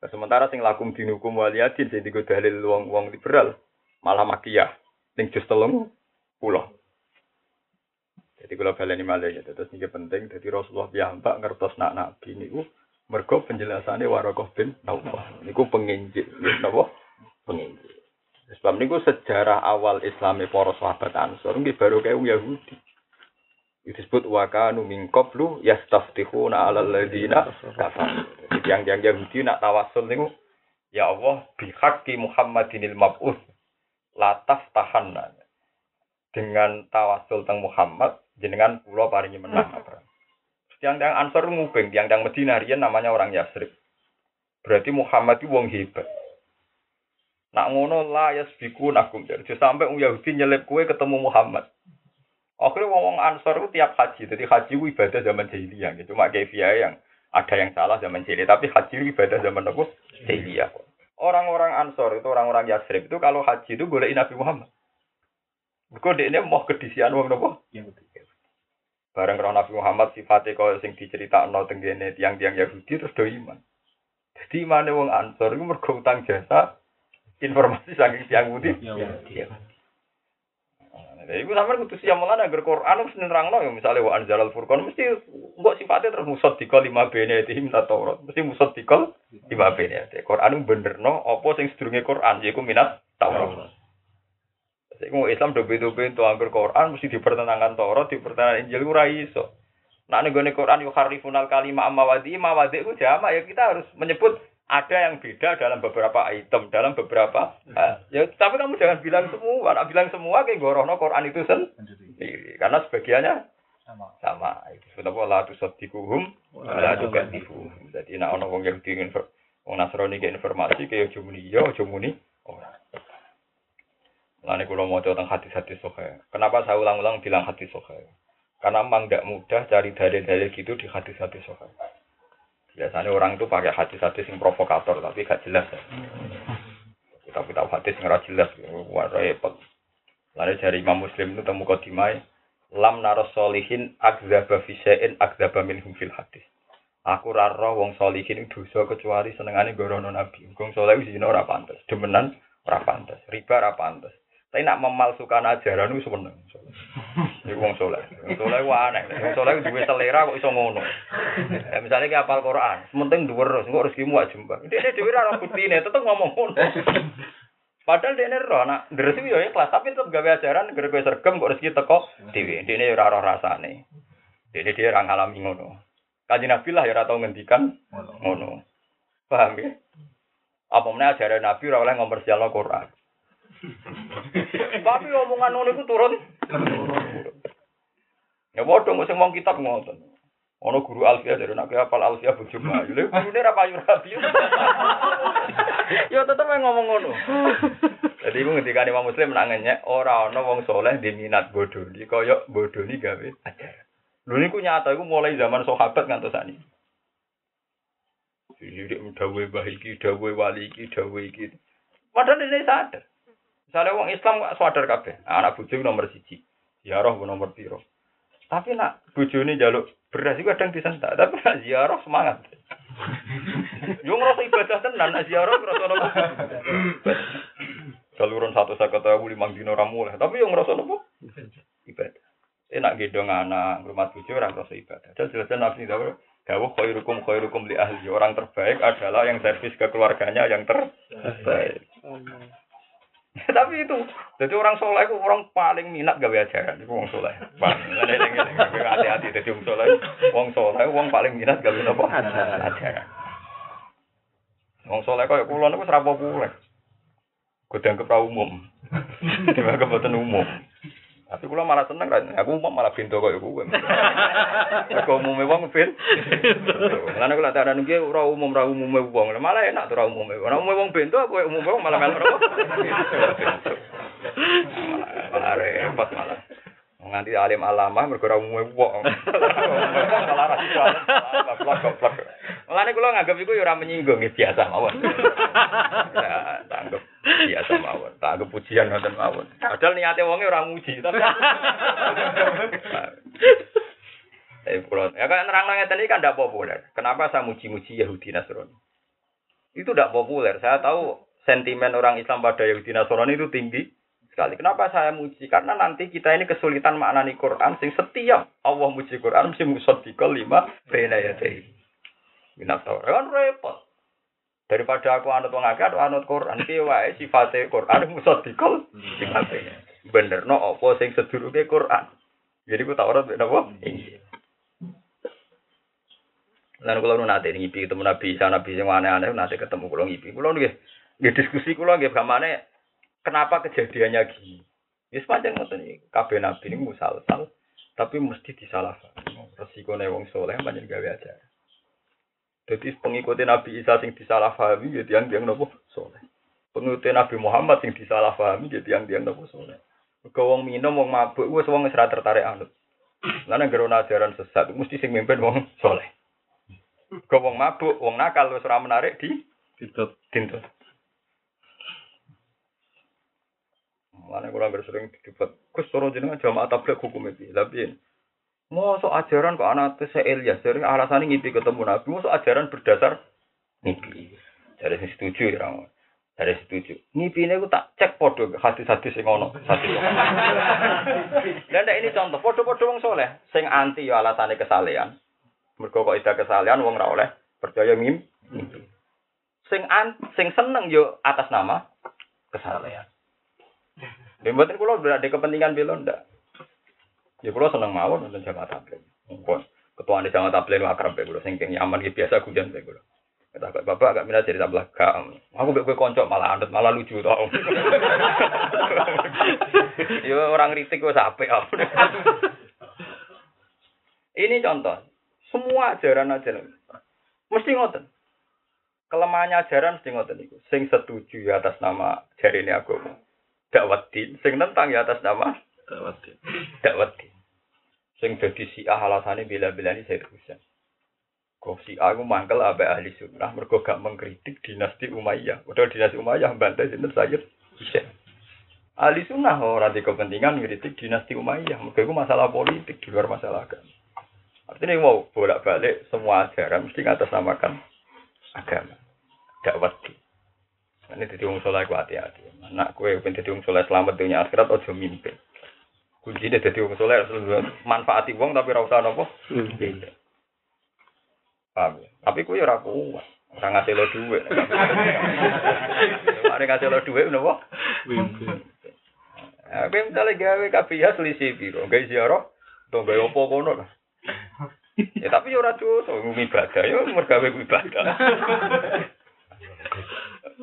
Nah, sementara sing lakum dinukum waliyadin jadi gue dalil wong-wong liberal malah makiyah ning jus telung pulau. Jadi kalau baleni malih ya, terus ini penting. Jadi Rasulullah piyambak ngertos nak nabi niku mergo penjelasannya Warokoh bin Naufal. Niku penginjil, napa? Penginjil. Sebab niku sejarah awal Islami para sahabat Ansor nggih baru kayak Yahudi. Disebut wakanu min qablu yastaftihuna 'alal ladina kafar. Yang yang Yahudi nak tawasul niku ya Allah bihaqqi Muhammadinil mab'us la taftahanna dengan tawasul teng Muhammad jenengan pulau paringi menang apa. Tiang-tiang Ansor nguping, tiang-tiang Medina riyen namanya orang Yasrib. Berarti Muhammad itu wong hebat. Nak ngono la yasbiku nakum jadi sampai wong Yahudi nyelip kue ketemu Muhammad. Akhirnya wong wong Ansor itu tiap haji, jadi haji itu ibadah zaman jahiliyah. Gitu. Cuma kefiah yang ada yang salah zaman jahiliyah, tapi haji itu ibadah zaman apa? Jahiliyah. Orang-orang Ansor itu orang-orang Yasrib itu kalau haji itu golek Nabi Muhammad. Mergo ini mau kedisian wong nopo? Bareng karo Nabi Muhammad sifatnya kaya sing diceritakno tenggene tiang-tiang Yahudi terus do iman. Jadi imane wong Ansor iku mergo utang jasa informasi saking tiang Yahudi. Nah, iku sampean kudu siap mulane agar Quran mesti nerangno ya misale wa anzalal furqan mesti mbok sifatnya terus musad dikol lima bene tihim ta Taurat. Mesti musad dikol lima bene. Quran benerno apa sing sedurunge Quran yaiku minat Taurat. Iku Islam do beda-beda to Quran mesti dipertentangan Taurat, dipertentangan Injil ora iso. Nah ning Quran yu harifunal kalimah amawadi, mawadi ku jamak ya kita harus menyebut ada yang beda dalam beberapa item, dalam beberapa hal. Ya, tapi kamu jangan bilang semua. Nak bilang semua kayak gorohno Quran itu sendiri. Karena sebagiannya sama. Sama. Itu sudah pola tu sotikuhum, la tu gantifu. Jadi nak ono wong yang ingin wong Nasrani ke informasi kayak jumuni yo, jumuni ora. Kalau mau tentang hadis-hadis sohe. Kenapa saya ulang-ulang bilang hadis sohe? Karena memang tidak mudah cari dalil-dalil gitu di hadis-hadis sohe. Biasanya orang itu pakai hadis-hadis yang provokator tapi gak jelas. Ya. Kita kita hadis yang jelas, wah repot. Lalu dari Imam Muslim itu temu kodimai, lam naros solihin agzaba fisein agzaba minhum fil hadis. Aku raro wong solihin dosa kecuali senengane gorono nabi. Wong soleh zina ora pantes, demenan ora pantes, riba ora pantes. Tapi nak memalsukan ajaran itu seneng. Iku wong soleh. Wong soleh ku aneh. Wong soleh duwe selera kok iso ngono. Ya misalnya kayak apal Quran, sementing dhuwur terus engko rezekimu wak. Dia dhewe ora buktine, tetep ngomong ngono. Padahal dia ini roh, nak rezeki ya ikhlas, tapi tetap gawe ajaran, gara gue sergem kok rezeki teko. Dia ini ora roh rasane. Dia dia ora ngalami ngono. Kaji Nabi lah ya ora tau ngendikan ngono. Paham ya? Apa meneh ajaran Nabi ora oleh ngompersialno Quran. Tapi omongan ngono iku turun. Ya padha mung sing wong kitab ngoten. Ono guru alfiah dari nak hafal alfiah bojo bayu. Lha gurune ra payu rabi. Ya tetep ngomong ngono. Jadi iku ngendika Imam Muslim nak ngenyek ora ana wong soleh di minat bodoni kaya bodoni gawe ajaran. Lho niku nyata iku mulai zaman sahabat ngantos sani. Jadi dawe bahiki, dawe wali iki, dawe iki. Padahal ini sadar. Misalnya orang Islam gak sadar kabeh, anak bojo nomor siji, ziarah nomor piro. Tapi nak bojone jaluk beras itu kadang disentak, tapi nak ziarah semangat. Yo ngerasa ibadah tenan, nak ziarah ngerasa nopo. Saluran satu saya tahu lima dino mulai, tapi yang ngerasa nopo ibadah. Enak gedong anak, rumah bojo orang ngerasa ibadah. Dan jelasnya nafsi tahu Dawuh khairukum khairukum li ahli. Orang terbaik adalah yang servis ke keluarganya yang terbaik. Tapi itu, jadi orang soleh itu orang paling minat gawe ajaran. Itu orang soleh. Hati-hati, jadi orang soleh, orang soleh, orang paling minat gawe apa? Ajaran. Orang soleh kaya kulon itu serapa populer. Gue dianggap umum. Dianggap umum. Tapi kula malah seneng kan. Aku mau malah pintu kok iku. Kok umume wong pin. Lan kula tak ada nunggu ora umum ora umume wong. Malah enak tuh ora umume. Ora umume wong pintu apa umume wong malah melok. Malah repot malah. Nganti alim alamah mergo ora umume wong. Malah ra iso. Goblok-goblok. Mulane kula nganggep iku ya ora menyinggung biasa mawon. Ya, tanggap biasa mawon. Tak anggap pujian ngoten mawon. Padahal niate wonge ora muji, tapi Eh, pulau. Ya kan nerang ngeten ini kan tidak populer. Kenapa saya muji-muji Yahudi Nasrani? Itu tidak populer. Saya tahu sentimen orang Islam pada Yahudi Nasrani itu tinggi sekali. Kenapa saya muji? Karena nanti kita ini kesulitan maknani Quran. Sing setiap Allah muji Quran mesti musaddiqal lima bena yadayhi. Minat Kan repot. Daripada aku anut wong akeh atau anut Quran, piye wae sifate Quran musaddiqul sifate. Bener no apa sing sedurunge Quran. Jadi ku Taurat napa? Injil. Lan kula nu nate ngipi ketemu Nabi, Isa Nabi sing aneh-aneh nate ketemu kula ngipi. Kula nggih nggih diskusi kula nggih gamane kenapa kejadiannya gini. Ya sepanjang ngoten iki. Kabeh nabi ini musalsal tapi mesti disalahkan. Resiko wong soleh banyak gawe aja. Jadi pengikuti Nabi Isa sing disalahpahami ya tiang-tiang nopo soleh. Pengikuti Nabi Muhammad sing disalahpahami ya tiang-tiang nopo soleh. Kau wong minum wong mabuk wis wong serat tertarik anut. Lan anggere ajaran sesat mesti sing mimpin wong soleh. Kau wong mabuk, wong nakal ora menarik di ditutup. Ditutup. Mulane kula anggere sering debat, Gus cara jenengan jamaah tabligh hukum iki. Lah piye? Mosok ajaran kok anak se Ilyas, jadi alasannya ngipi ketemu Nabi, mosok ajaran berdasar ngipi. Jadi sing setuju ya, Rang. Dari setuju. Ngipi ini aku tak cek podo hadis-hadis sing ono. Hadis. Dan ini contoh, podo-podo wong soleh, sing anti ya alasane kesalehan. Mergo kok ida kesalehan wong ora oleh percaya mim. Sing an, sing seneng yo atas nama kesalehan. Ya mboten kula berada kepentingan belo ndak. Ya kula seneng mawon nonton jamaah tabligh. Monggo ketua di jamaah tabligh akrab ya kula sing nyaman iki biasa gujan ya kula. Kata kok bapak agak minat tabligh gak. Aku kowe konco malah andet malah lucu tau. Yo orang kritik kok sampai aku. Ini contoh. Semua ajaran-ajaran mesti ngoten. Kelemahannya ajaran mesti ngoten iku. Sing setuju ya atas nama jarine agama. Dakwat din, sing tentang ya atas nama Dakwat din. dakwat din. Sing dadi Syiah alasane bela-belani Said Husain. Kok Syiah ku mangkel abe ahli sunnah mergo gak mengkritik dinasti Umayyah. Padahal dinasti Umayyah bantai sinten Sayyid Husain. Ahli sunnah ora di kepentingan ngkritik dinasti Umayyah. Mergo iku masalah politik di luar masalah agama. Artinya mau bolak-balik semua ajaran mesti ngatasnamakan agama. Dakwat din. Ini jadi wong soleh ku hati-hati. Anak kue pengen jadi wong soleh selamat dunia akhirat ojo mimpi. Kunci dia jadi wong soleh manfaati wong tapi ora usah nopo. Paham ya? Tapi kue ora kuat. Ora ngasih lo duit. Mari ngasih lo duit nopo? Mimpi. Aku misalnya gawe kabeh selisih biro, gawe ziarah, to gawe opo kono lah. Ya tapi ya ora dosa, ibadah ya mergawe ibadah.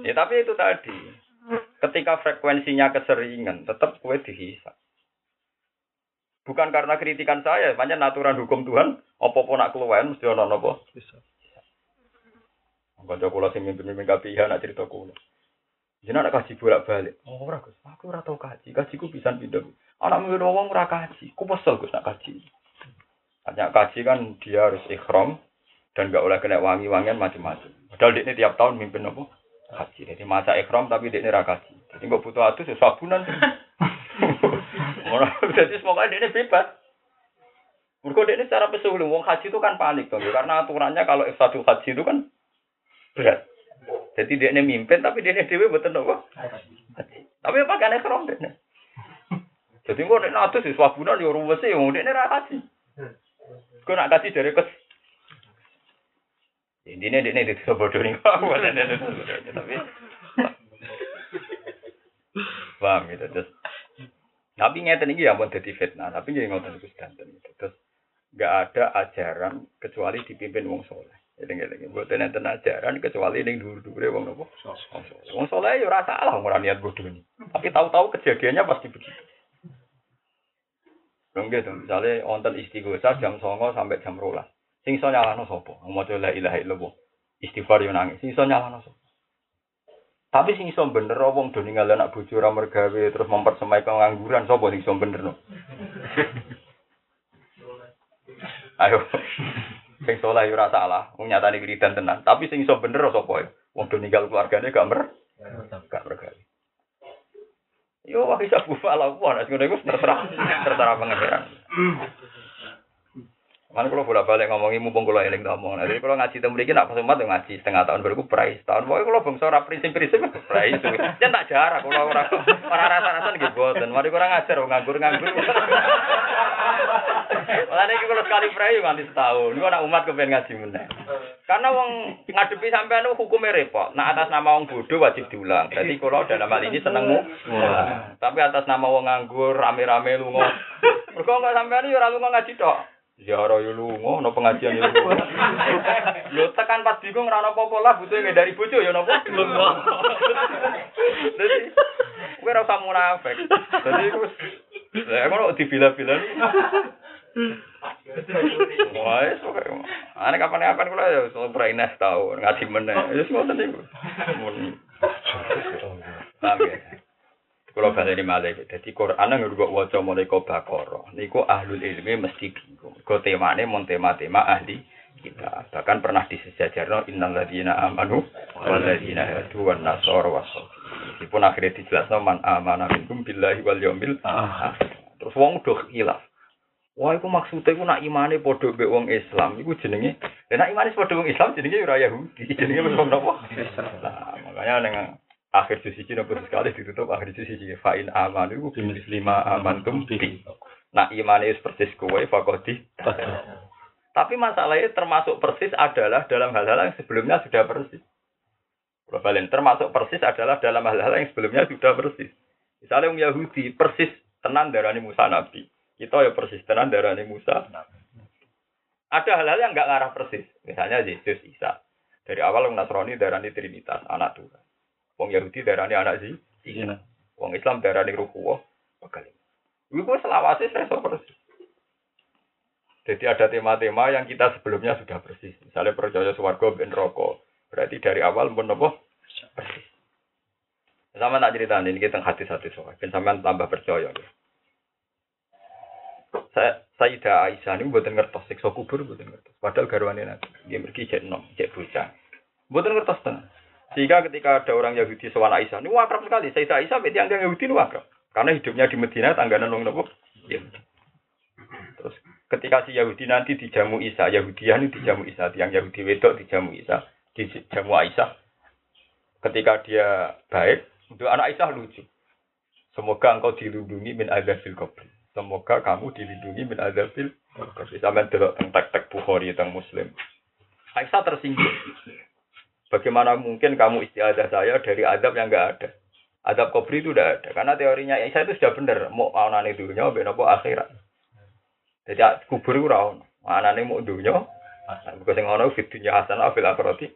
Ya tapi itu tadi. Ketika frekuensinya keseringan, tetap kue dihisap. Bukan karena kritikan saya, banyak aturan hukum Tuhan, apa-apa nak keluar mesti ono apa. Bisa. Kanca kula sing mimpin-mimpin KPIH nak cerita kula. Jenengan nak kaji bolak-balik. Oh ora Gus, aku ora tau kaji. Kajiku pisan pindah. Anak mungkin wong ora kaji. Ku kesel Gus nak kaji. Hanya kaji kan dia harus ikhram dan gak boleh kena wangi-wangian macam-macam. Padahal dia ini tiap tahun mimpin apa? Kaji. Jadi masa ikhram tapi dia ra kaji. Jadi kok butuh atus ya sabunan. Jadi semoga dia bebas. Mereka dia secara pesulung, wong haji itu kan panik dong, karena aturannya kalau satu haji itu kan berat. Jadi dia mimpin, tapi dia ini dewi betul? Haji. Tapi apa kan ikhram dia? Jadi kok nek atus sih sabunan ya ruwes sih, wong dia ra haji. Kau nak kasih dari kes. Intinya dia ini tidak bodoh nih, tapi paham gitu terus. Tapi ngeten ini ya mau jadi fitnah, tapi jadi ngotot itu sedanten gitu. Terus nggak ada ajaran kecuali dipimpin wong soleh. Nggak buat nenten ajaran kecuali yang dulu dulu wong nopo. Wong soleh ya rasa salah orang niat bodoh ini. Tapi tahu-tahu kejadiannya pasti begitu. Gitu, misalnya wonten istighosah jam songo sampai jam rolas. Sing iso nyalano sapa? Maca la ilaha illallah. Istighfar yo nangis. Sing iso nyalano sapa? Tapi sing iso bener wong do ninggal anak bojo ora mergawe terus mempersemai pengangguran sapa sing iso bener no? Ayo. Sing saleh yo ora salah, wong nyatane wiridan tenan. Tapi sing iso bener sapa ya? Wong do ninggal keluargane gak mer gak mergawe. Yo wah lah wah nek ngono iku terserah terserah pangeran. Mana kalau bolak balik ngomongin mumpung kalau eling ngomong. Jadi kalau ngaji temu iki nak pesumat yo ngaji setengah tahun baru price tahun. Pokoknya kalau bangsa ora prinsip-prinsip price. Jangan tak jarak kalau ora ora rasa-rasa nggih boten. Mari kurang ngajar nganggur-nganggur. Malah iki kalau sekali price nganti setahun. Niku anak umat kepen ngaji meneh. Karena wong ngadepi sampean itu hukumnya repot. Nah atas nama wong bodoh wajib diulang. Jadi kalau dalam hal ini senengmu. Tapi atas nama wong nganggur rame-rame lunga. Mergo enggak sampean yo ora lunga ngaji tok. Ziarah yo lunga, ono pengajian yo lunga. Lho tekan pas bingung ora ono apa-apa lah butuh dari bojo yo napa lunga. Dadi kowe ora usah munafik. Dadi wis Lah ngono dibila-bila Wah, wis pokoke. Ane kapan-kapan kula ya praines tau ngaji meneh. Wis ngoten niku. Mun. Paham ya? Kalau baleni malih, jadi Quran yang nggak waca mulai kau bakoro, niku ahlul ilmi mesti bingung. Kau temane mon tema-tema ahli kita. Bahkan pernah disejajarno innal ladzina amanu wal ladzina hadu wan nasara was Meskipun akhirnya dijelasno man amana minkum billahi wal yaumil. Terus wong udah khilaf. Wah, iku maksudnya iku nak imane padha mbek wong Islam, iku jenenge. Lah nak imane padha wong Islam jenenge ora Yahudi, jenenge wong? Nah, makanya nang akhir juz iki nopo sekali ditutup akhir juz iki fa in amanu iku lima amantum bi. Nak imane wis persis kowe fakodi. Tapi masalahnya termasuk persis adalah dalam hal-hal yang sebelumnya sudah persis. Globalen termasuk persis adalah dalam hal-hal yang sebelumnya sudah persis. Misalnya orang Yahudi persis tenan darani Musa Nabi. Kita ya persis tenan darani Musa. Ada hal-hal yang nggak ngarah persis. Misalnya Yesus Isa. Dari awal orang Nasrani darani Trinitas, anak Tuhan. Wong Yahudi darani anak sih. Iya. Wong Islam darani Ruhuwah. Itu selawasi saya so persis. Jadi ada tema-tema yang kita sebelumnya sudah persis. Misalnya percaya suwargo ben rokok. Berarti dari awal pun apa? Persis. Sama tak cerita ini kita hati-hati soal. Ben sampean tambah percaya. Ya. Saya Sayyidah Aisyah ini buatan ngertos siksa kubur buatan ngertos. Padahal garwane nanti dia pergi cek nom, cek bocah. Buatan ngertos tenang. Sehingga ketika ada orang Yahudi sewan Aisyah, ini wakrab sekali. Sayyidah Aisyah berarti yang Yahudi ini wakrab. Karena hidupnya di Medina tangganan wong nopo. Ya. Terus ketika si Yahudi nanti dijamu Isa, Yahudian ini dijamu Isa, yang Yahudi wedok dijamu Isa, dijamu Aisyah. Ketika dia baik, untuk anak Aisyah lucu. Semoga engkau dilindungi min azabil qabr. Semoga kamu dilindungi min azabil qabr. Sampai delok teng tek-tek Bukhari teng Muslim. Aisyah tersinggung. Bagaimana mungkin kamu istiadah saya dari azab yang enggak ada? Azab kubur itu udah ada. Karena teorinya Aisyah itu sudah benar. Mau mau nane dunia, benopo akhirat. Jadi kubur itu rawon. Mana nih mau dunia? Bukan sing ngono fit dunya hasanah fil akhirati.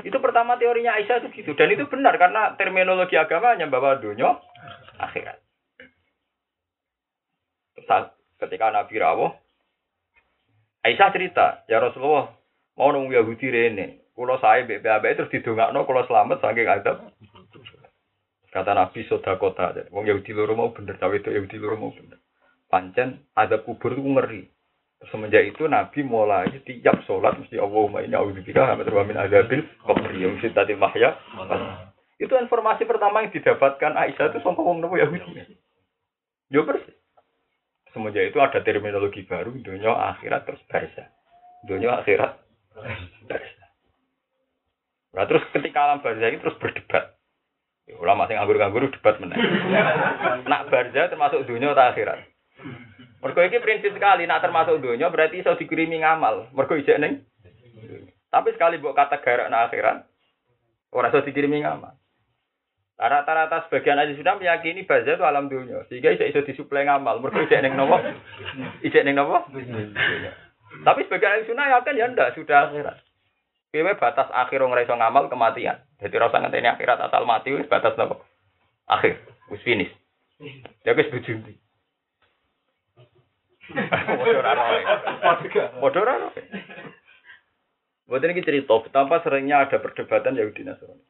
Itu pertama teorinya Aisyah itu gitu dan itu benar karena terminologi agamanya bahwa dunia akhirat. Saat ketika Nabi rawuh Aisyah cerita, ya Rasulullah, mau nunggu Yahudi rene, kalau saya BPAB terus didongakno kalau selamat saking adab. Kata Nabi soda kota, wong Yahudi loro mau bener, cawe itu Yahudi loro mau bener. Pancen ada kubur itu ngeri. Semenjak itu Nabi mulai tiap sholat mesti Allahumma ini a'udzubika wa min adzabil qabr yang tadi mahya. Itu informasi pertama yang didapatkan Aisyah itu sama wong nopo Yahudi. Yo persis. Semenjak itu ada terminologi baru dunia akhirat terus barza. Dunia akhirat. Nah terus ketika alam barza ini terus berdebat. Ya, ulama sing nganggur-nganggur debat menang. Nak barza termasuk dunia atau akhirat. Mergo iki prinsip sekali, nak termasuk dunia berarti iso dikirimi ngamal. Mergo ijek ning. Tapi sekali buat kata garak na akhirat, orang iso dikirimi ngamal. Rata-rata sebagian ahli sudah meyakini baza itu alam dunia, sehingga iso iso disuplai ngamal. Mergo ijek ning nopo? Ijek ning nopo? Tapi sebagian ahli sunnah yakin ya ndak sudah akhirat. Kowe batas akhir orang iso ngamal kematian. Jadi rasa ngenteni akhirat asal mati wis batas nopo? Akhir, wis finish. Ya wis bujuni. Bodoh raro. Bodoh raro. Buat ini cerita betapa seringnya ada perdebatan Yahudi Nasrani.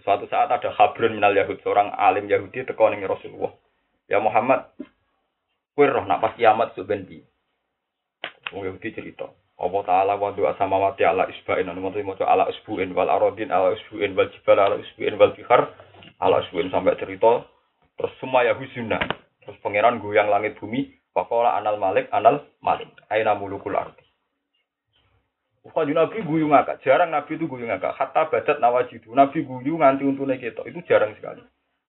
Suatu saat ada Habrun minal Yahud, seorang alim Yahudi tekoning Rasulullah. Ya Muhammad, kue roh nak pas kiamat sebendi. Wong Yahudi cerita. Allah Ta'ala wa du'a samawati ala isba'in. Anu mau ala isbu'in wal arodin ala isbu'in wal jibal ala isbu'in wal bihar ala isbu'in sampai cerita. Terus semua Yahudi sunnah. Terus pangeran goyang langit bumi Pakola anal malik, anal malik. Aina mulukul arti. Bukan Nabi guyu ngakak. Jarang Nabi itu guyu ngakak. Hatta badat nawajidu. Nabi guyu nganti untune kita. Itu jarang sekali.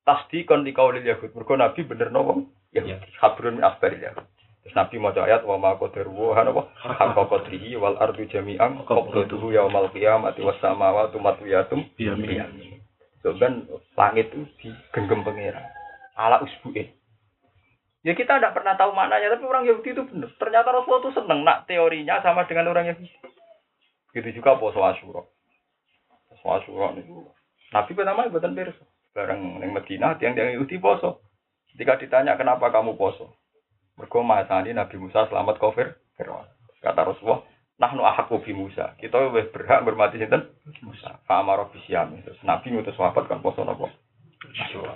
Tasdi kon dikaulil Yahud. Mergo Nabi bener nopo. Ya. Habrun min akhbaril Yahud. Terus Nabi mau ayat wa ma qadaru wa apa hakka qadrihi wal ardu jami'an qabdatuhu yaumal qiyamati was samawati matwiyatum biyamin. So ben langit itu digenggam pangeran. Ala usbu'in. Ya kita tidak pernah tahu maknanya, tapi orang Yahudi itu benar. Ternyata Rasulullah itu seneng nak teorinya sama dengan orang Yahudi. Gitu juga poso Asyura. Poso Asyura itu Nabi pertama buatan beres. Bareng yang Medina, tiang tiang Yahudi poso. Ketika ditanya kenapa kamu poso, mereka mahasani Nabi Musa selamat kafir. Kata Rasulullah, nahnu ahakku bi Musa. Kita lebih berhak bermati sinten Musa. Fa'amaro bisyami. Terus Nabi ngutus wafat kan poso. Asyura.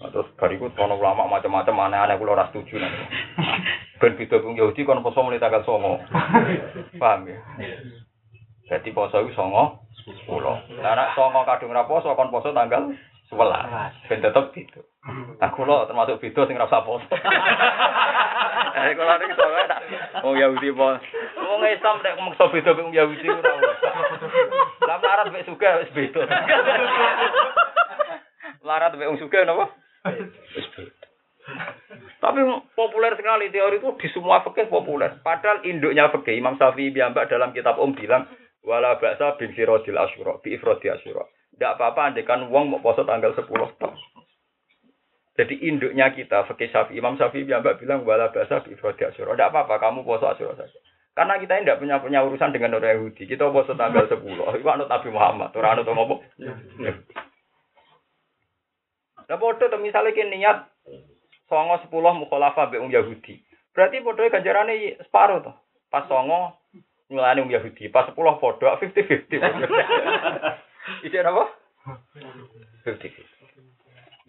Nah, terus bariku kono ulama macam-macam aneh-aneh kula ora setuju nanti. Ben beda pun Yahudi kono poso mulai tanggal songo. Paham ya? Jadi poso songo, Sepuluh. Nah, nak songo kadung ra poso kon poso tanggal sebelas. Ben tetep gitu. Nah, kula termasuk beda sing ra usah poso. Eh, kula niki soalnya tak wong Yahudi po. Wong Islam nek meksa beda wong Yahudi ora usah. Lah larat mek suka wis beda. Larat wong suka napa? Wis beda. Tapi populer sekali teori itu di semua fikih populer. Padahal induknya fikih Imam Syafi'i biambak dalam kitab Om bilang wala ba'sa bin firodil asyura bi ifrodi asyura. Tidak apa-apa andai kan wong mau poso tanggal 10 tok. Jadi induknya kita, fakih Syafi'i, Imam Syafi'i ya Mbak bilang wala bahasa bi asyura. Tidak apa-apa, kamu poso asyura saja. Karena kita tidak punya punya urusan dengan orang Yahudi. Kita poso tanggal 10. Iku anut Nabi Muhammad, ora anut apa. Nah, bodoh itu misalnya ki niat soalnya 10 mukhalafah be um Yahudi. Berarti padha ganjarannya separuh to. Pas 9 ngelani um Yahudi, pas 10 bodoh, 50-50. Ide apa? Berpikir.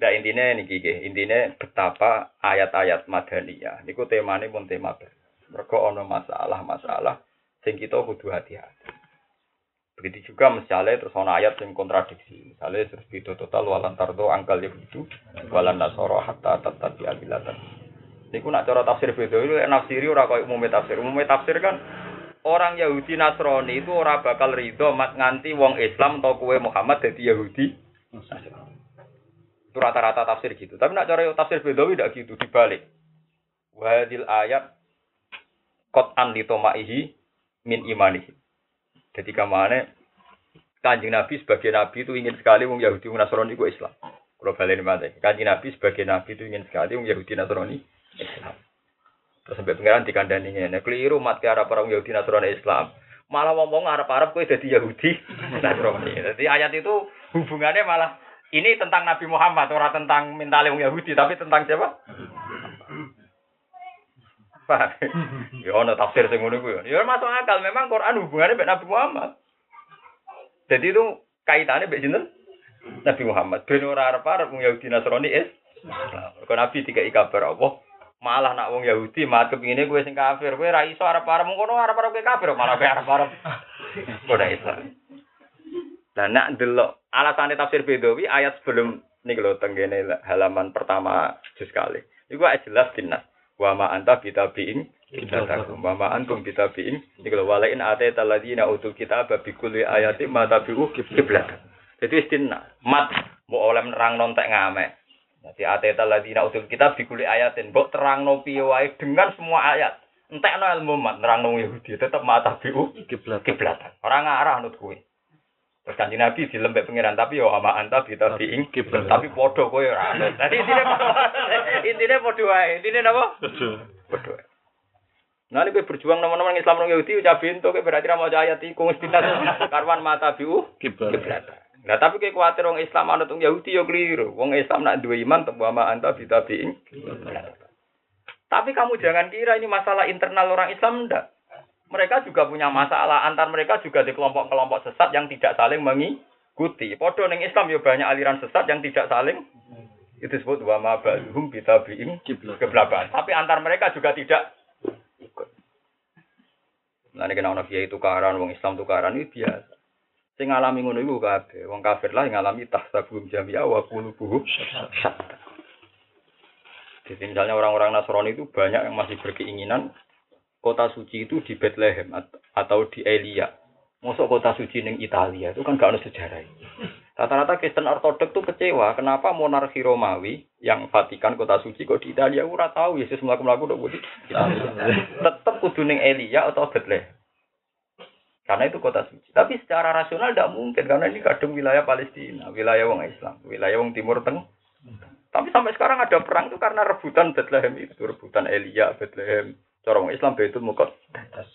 Nah intinya ini gigi, intinya betapa ayat-ayat madaniyah. Niku ini pun tema ber. Mereka ono masalah-masalah sing kita kudu hati-hati. Begitu juga misalnya terus ono ayat yang kontradiksi. Misalnya terus itu total walan tardo angkal ya begitu. walan nasoro hatta tatat di. Niku nak cara tafsir beda itu nafsiri ora koyo umumnya tafsir. Umumnya tafsir kan orang Yahudi Nasrani itu ora bakal ridho mat nganti wong Islam atau kue Muhammad jadi Yahudi. Itu rata-rata tafsir gitu. Tapi nak cara tafsir Bedawi tidak gitu dibalik. Wahadil ayat kot an litomaihi min imanihi. Jadi ke mana kanjeng Nabi sebagai Nabi itu ingin sekali wong Yahudi wong Nasrani itu Islam. Kalau balik Kanjeng Nabi sebagai Nabi itu ingin sekali wong Yahudi Nasrani Islam. Terus sampai pengiran dikandani ini. Keliru mat ke arah orang Yahudi Nasrani Islam. Malah ngomong Arab-Arab kue jadi Yahudi Nasrani. Jadi ayat itu hubungannya malah ini tentang Nabi Muhammad, orang tentang mentale wong Yahudi, tapi tentang siapa? Ya ono tafsir sing ngono kuwi. Ya masuk akal, memang Quran hubungannya dengan Nabi Muhammad. Jadi itu kaitannya mbek? Nabi Muhammad. Ben ora arep-arep Yahudi Nasrani is. Kok Nabi tiga kabar apa? Malah nak wong Yahudi mat kepingine kowe sing kafir, kowe ra iso arep-arep mung kono arep-arep kowe kafir, malah kowe arep-arep. Ora iso. Lah nak delok alasannya tafsir Bedawi ayat sebelum ini kalau tenggene halaman pertama juz kali. Iku jelas dinas. Wa ma anta bitabiin kiblatakum. Wa ma antum bitabiin. Ini kalau walain ate taladina utul kitab bi kulli ayati ma tabiu kiblat. Jadi istinna. Mat mau oleh nerang nontek ngamek. Jadi ate taladina utul kitab bi kulli ayatin. Mbok terang no wae dengan semua ayat. Entekno ilmu mat nerang no Yahudi tetap ma tabiu kiblatan. Orang ngarah nut kuwi. Terus kanji Nabi di lembek pengiran tapi yo ama anta kita biing tapi podo kowe ora anut. Dadi intine intine podo wae. Intine napa? Podo. Nah, ini berjuang teman-teman Islam orang Yahudi, ucap bintu, berarti mau ayat iku wis dinas karwan mata biu kiblat. Nah, tapi kayak khawatir orang Islam anut orang Yahudi yo keliru. Wong Islam nak dua iman tebu ama anta kita biing. Tapi kamu jangan kira ini masalah internal orang Islam ndak mereka juga punya masalah antar mereka juga di kelompok-kelompok sesat yang tidak saling mengikuti. Podo ning Islam ya banyak aliran sesat yang tidak saling itu disebut wa ma ba'hum bitabi'in keblaban. Tapi antar mereka juga tidak ikut. Nah ini kena ono kiai tukaran, wong Islam tukaran itu biasa. Sing ngalami ngono iku kabeh. Wong kafir lah ngalami tahsabum jami'a wa qulubuhum syatta. Jadi misalnya orang-orang Nasrani itu banyak yang masih berkeinginan kota suci itu di Bethlehem atau di Elia. Masuk kota suci neng Italia itu kan gak ada sejarah. Rata-rata Kristen Ortodok tuh kecewa. Kenapa monarki Romawi yang Vatikan kota suci kok di Italia? Ura tahu Yesus melakukan melakukan udah di Italia. Tetap kudu neng Elia atau Bethlehem. Karena itu kota suci. Tapi secara rasional tidak mungkin karena ini kadang wilayah Palestina, wilayah wong Islam, wilayah wong Timur Tengah. Tapi sampai sekarang ada perang itu karena rebutan Bethlehem itu, rebutan Elia, Bethlehem, Corong Islam Baitul Muqaddas.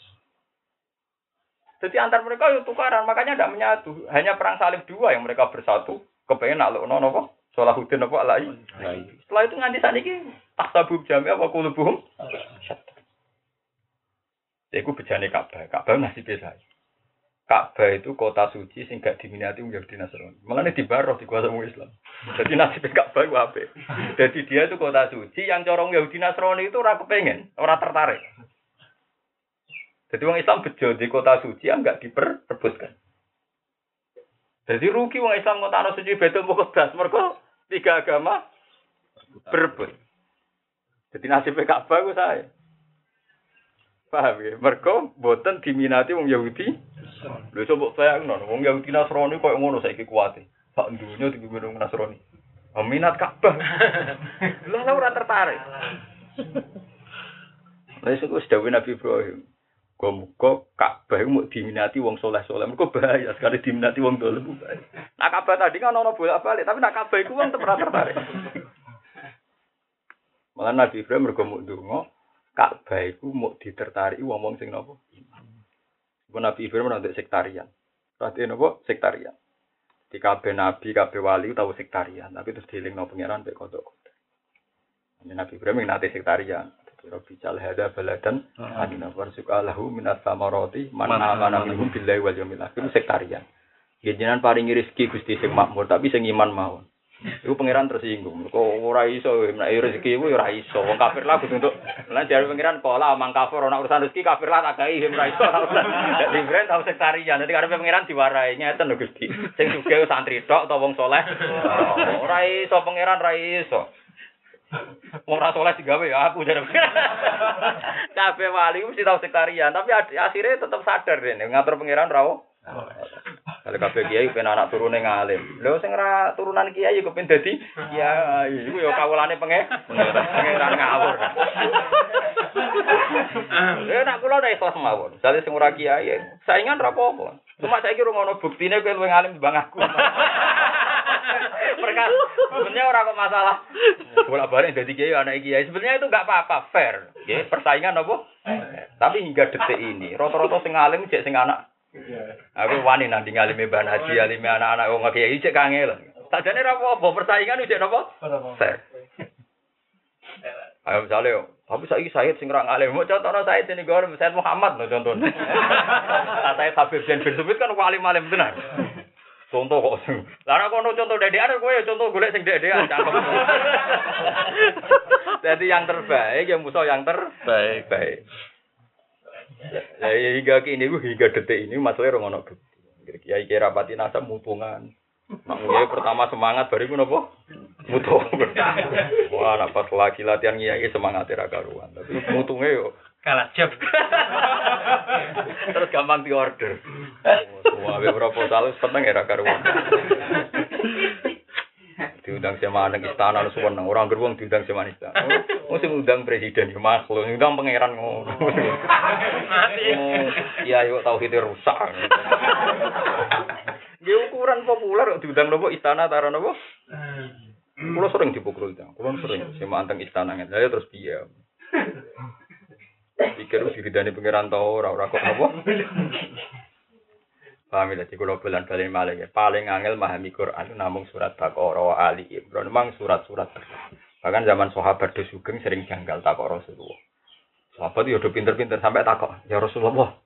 Jadi antar mereka itu tukaran, makanya tidak menyatu. Hanya perang salib dua yang mereka bersatu. Kepengen nak lo nopo, Salahuddin nopo alai. Setelah itu nganti saat ini tahtabub jami apa kulubuhum. Ya, aku bejane Ka'bah. Ka'bah masih biasa. Ka'bah itu kota suci sing gak diminati wong Yahudi Nasrani. Malah di baroh di kuasa Islam. Jadi nasib Ka'bah itu apa? Jadi dia itu kota suci yang corong Yahudi Nasrani itu ora kepengen, ora tertarik. Jadi wong Islam bejo di kota suci yang gak diperebutkan. Jadi rugi wong Islam ngotakno suci Baitul Muqaddas mergo tiga agama berebut. Jadi nasib Ka'bah ku saya. Paham ya? Mergo boten diminati wong Yahudi. Lho coba bayangno wong Yahudi Nasrani koyo ngono saiki kuwate. Sak dunya dipimpin wong Nasrani. Minat Ka'bah. Lah ora tertarik. Lah iku wis dawuh Nabi Ibrahim. Muga-muga Ka'bah mau diminati wong soleh-soleh. Mergo bahaya sekali diminati wong dolim. Nah Ka'bah tadi kan ono bolak-balik, tapi nak Ka'bah iku wong tetep tertarik. Malah Nabi Ibrahim mergo mau ndonga Ka'bah iku mau ditertarik wong-wong sing napa? Ibu Nabi Ibrahim ora sektarian. Berarti napa? Sektarian. Di kabeh nabi, kabeh wali tahu sektarian, tapi terus dilingno pangeran mek kodok. Nabi Ibrahim nate sektarian. Rabbi jal hada baladan amina warzuqa lahu minas samarati man amana minhum billahi wal yawmil akhir sektarian. Jenengan paringi rezeki Gusti sing makmur tapi sing iman mawon. Iku pangeran tersinggung. Kok ora iso nek rezeki iku ora iso. Wong kafir lah kudu untuk lan jare pangeran pola mang kafir ana urusan rezeki kafir lah tak gawe ora iso. Dadi brand tau sektarian. Dadi karepe pangeran diwarai ngeten lho Gusti. Sing sugih santri tok utawa wong saleh. Ora iso pangeran ora iso. Wong ora saleh digawe ya aku jare. Kabeh wali mesti tau sektarian, tapi akhirnya tetap sadar dene ngatur pangeran ra Kalau kabeh kiai pengen anak turune ngalim. Lho sing ora turunan kiai kok pengen dadi kiai. Iku ya kawulane penge pangeran ngawur. Ya nak kula nek ikhlas mawon. Jale sing ora kiai saingan ra apa-apa. Cuma saiki ora ngono buktine kowe luwih ngalim timbang aku. Mereka sebenarnya orang kok masalah. Bolak balik dari kiai anak kiai sebenarnya itu nggak apa-apa fair. Ya, persaingan apa? Tapi hingga detik ini rata-rata sing alim cek sing anak Aku wani nanti ngalimi Mbah Haji, alimi anak-anak wong kiai cek kangen. Sajane ra apa persaingan cek napa? Fair. Ayo misalnya, tapi saya Said sing ra ngalim. Mau contohnya Said ini gue Said Muhammad no contohnya. Saya Habib bin Bin kan wali malim benar. Contoh kok. Lah nek kono contoh dedean kowe ya contoh golek sing dedean cakep. Jadi yang terbaik yang musuh yang terbaik. Baik. Ya, hingga kini hingga detik ini masalahnya orang ono bukti. Kiai kira pati nasa mutungan. Mak kiai pertama semangat baru gue nopo mutu. Wah, nak pas lagi latihan kiai semangat era karuan. Tapi mutungnya yo kalah jab. Terus gampang diorder. Wah, proposal seneng era karuan diundang sama anak istana lu suweneng orang gerbong diundang sama istana. Oh sing undang presiden ya makhluk undang pangeran ngono. Iya yuk tahu kita rusak. Dia ukuran populer diundang nopo istana taruh nopo? Kulo sering dipukul itu, kulo sering sama anteng istana. Nggak, saya terus dia. Pikir diridani pangeran tau ora ora kok nopo. Paham ya, jadi kalau bulan balik malah ya, paling angel memahami Quran namun surat Baqarah, Ali Imran, memang surat-surat Bahkan zaman sahabat do sugeng sering janggal takok Rasulullah. Sahabat ya udah pinter-pinter sampai takok, ya Rasulullah,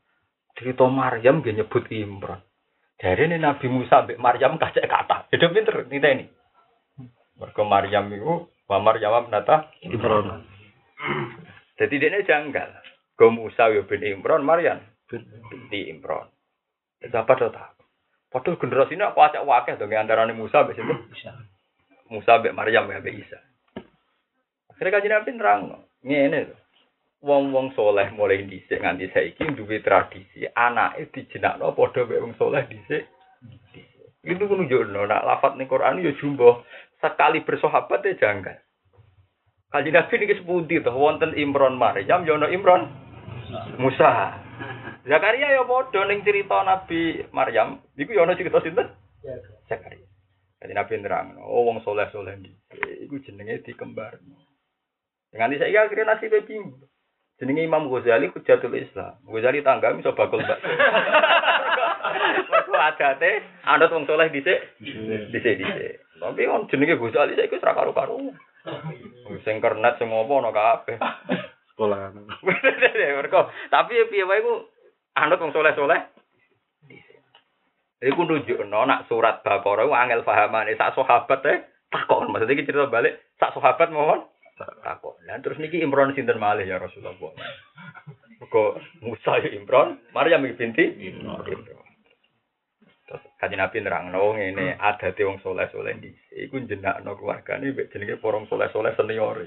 cerita Maryam dia nyebut Imran. Dari ini Nabi Musa sampai Maryam kacek kata, ya udah pinter, ini ini. Mereka Maryam itu, wa Maryam nata Imran. Jadi dia ini janggal. Go Musa ya bin Imran, Maryam binti Imran. Siapa do tak? Padahal generasi ini aku acak wakil dong antara Musa sampai situ. Musa sampai Maryam sampai Isa. Akhirnya kajian Nabi nerang. Ini wong-wong soleh mulai dhisik nganti saiki duwe tradisi anake dijenakno padha mek wong soleh dhisik. Itu menunjukno nak lafat ning Quran ya jumbo sekali bersahabat ya janggal. Kajian Nabi ini sepundi tuh wonten Imron Maryam ya Imron Musa. Zakaria ya padha ning cerita Nabi Maryam, iku ya ana cerita sinten? Zakaria. Jadi Nabi nerang, oh wong soleh-soleh iki, iku jenenge dikembarno. Dengan saya akhirnya nasibnya bingung. Jenenge Imam Ghazali Hujatul Islam. Ghazali tangga iso bakul mbak. Mergo adate anut wong soleh dhisik. Dhisik dhisik. Tapi on jenenge Ghazali saiki wis ra karo-karo. Sing kernet sing ana kabeh. Sekolah. Tapi piye wae iku anut wong soleh-soleh. Iku nunjukno nak surat Baqarah ku angel pahamane sak sahabat eh takon. Maksudnya iki cerita balik sak sahabat mohon takon. Lah terus niki Imron sinten malih ya Rasulullah. Kok Musa ya Imron, Maryam binti Imron. Terus Kaji Nabi nerangno ngene adate wong soleh-soleh dhisik iku jenakno keluargane mbek jenenge porong soleh-soleh senior.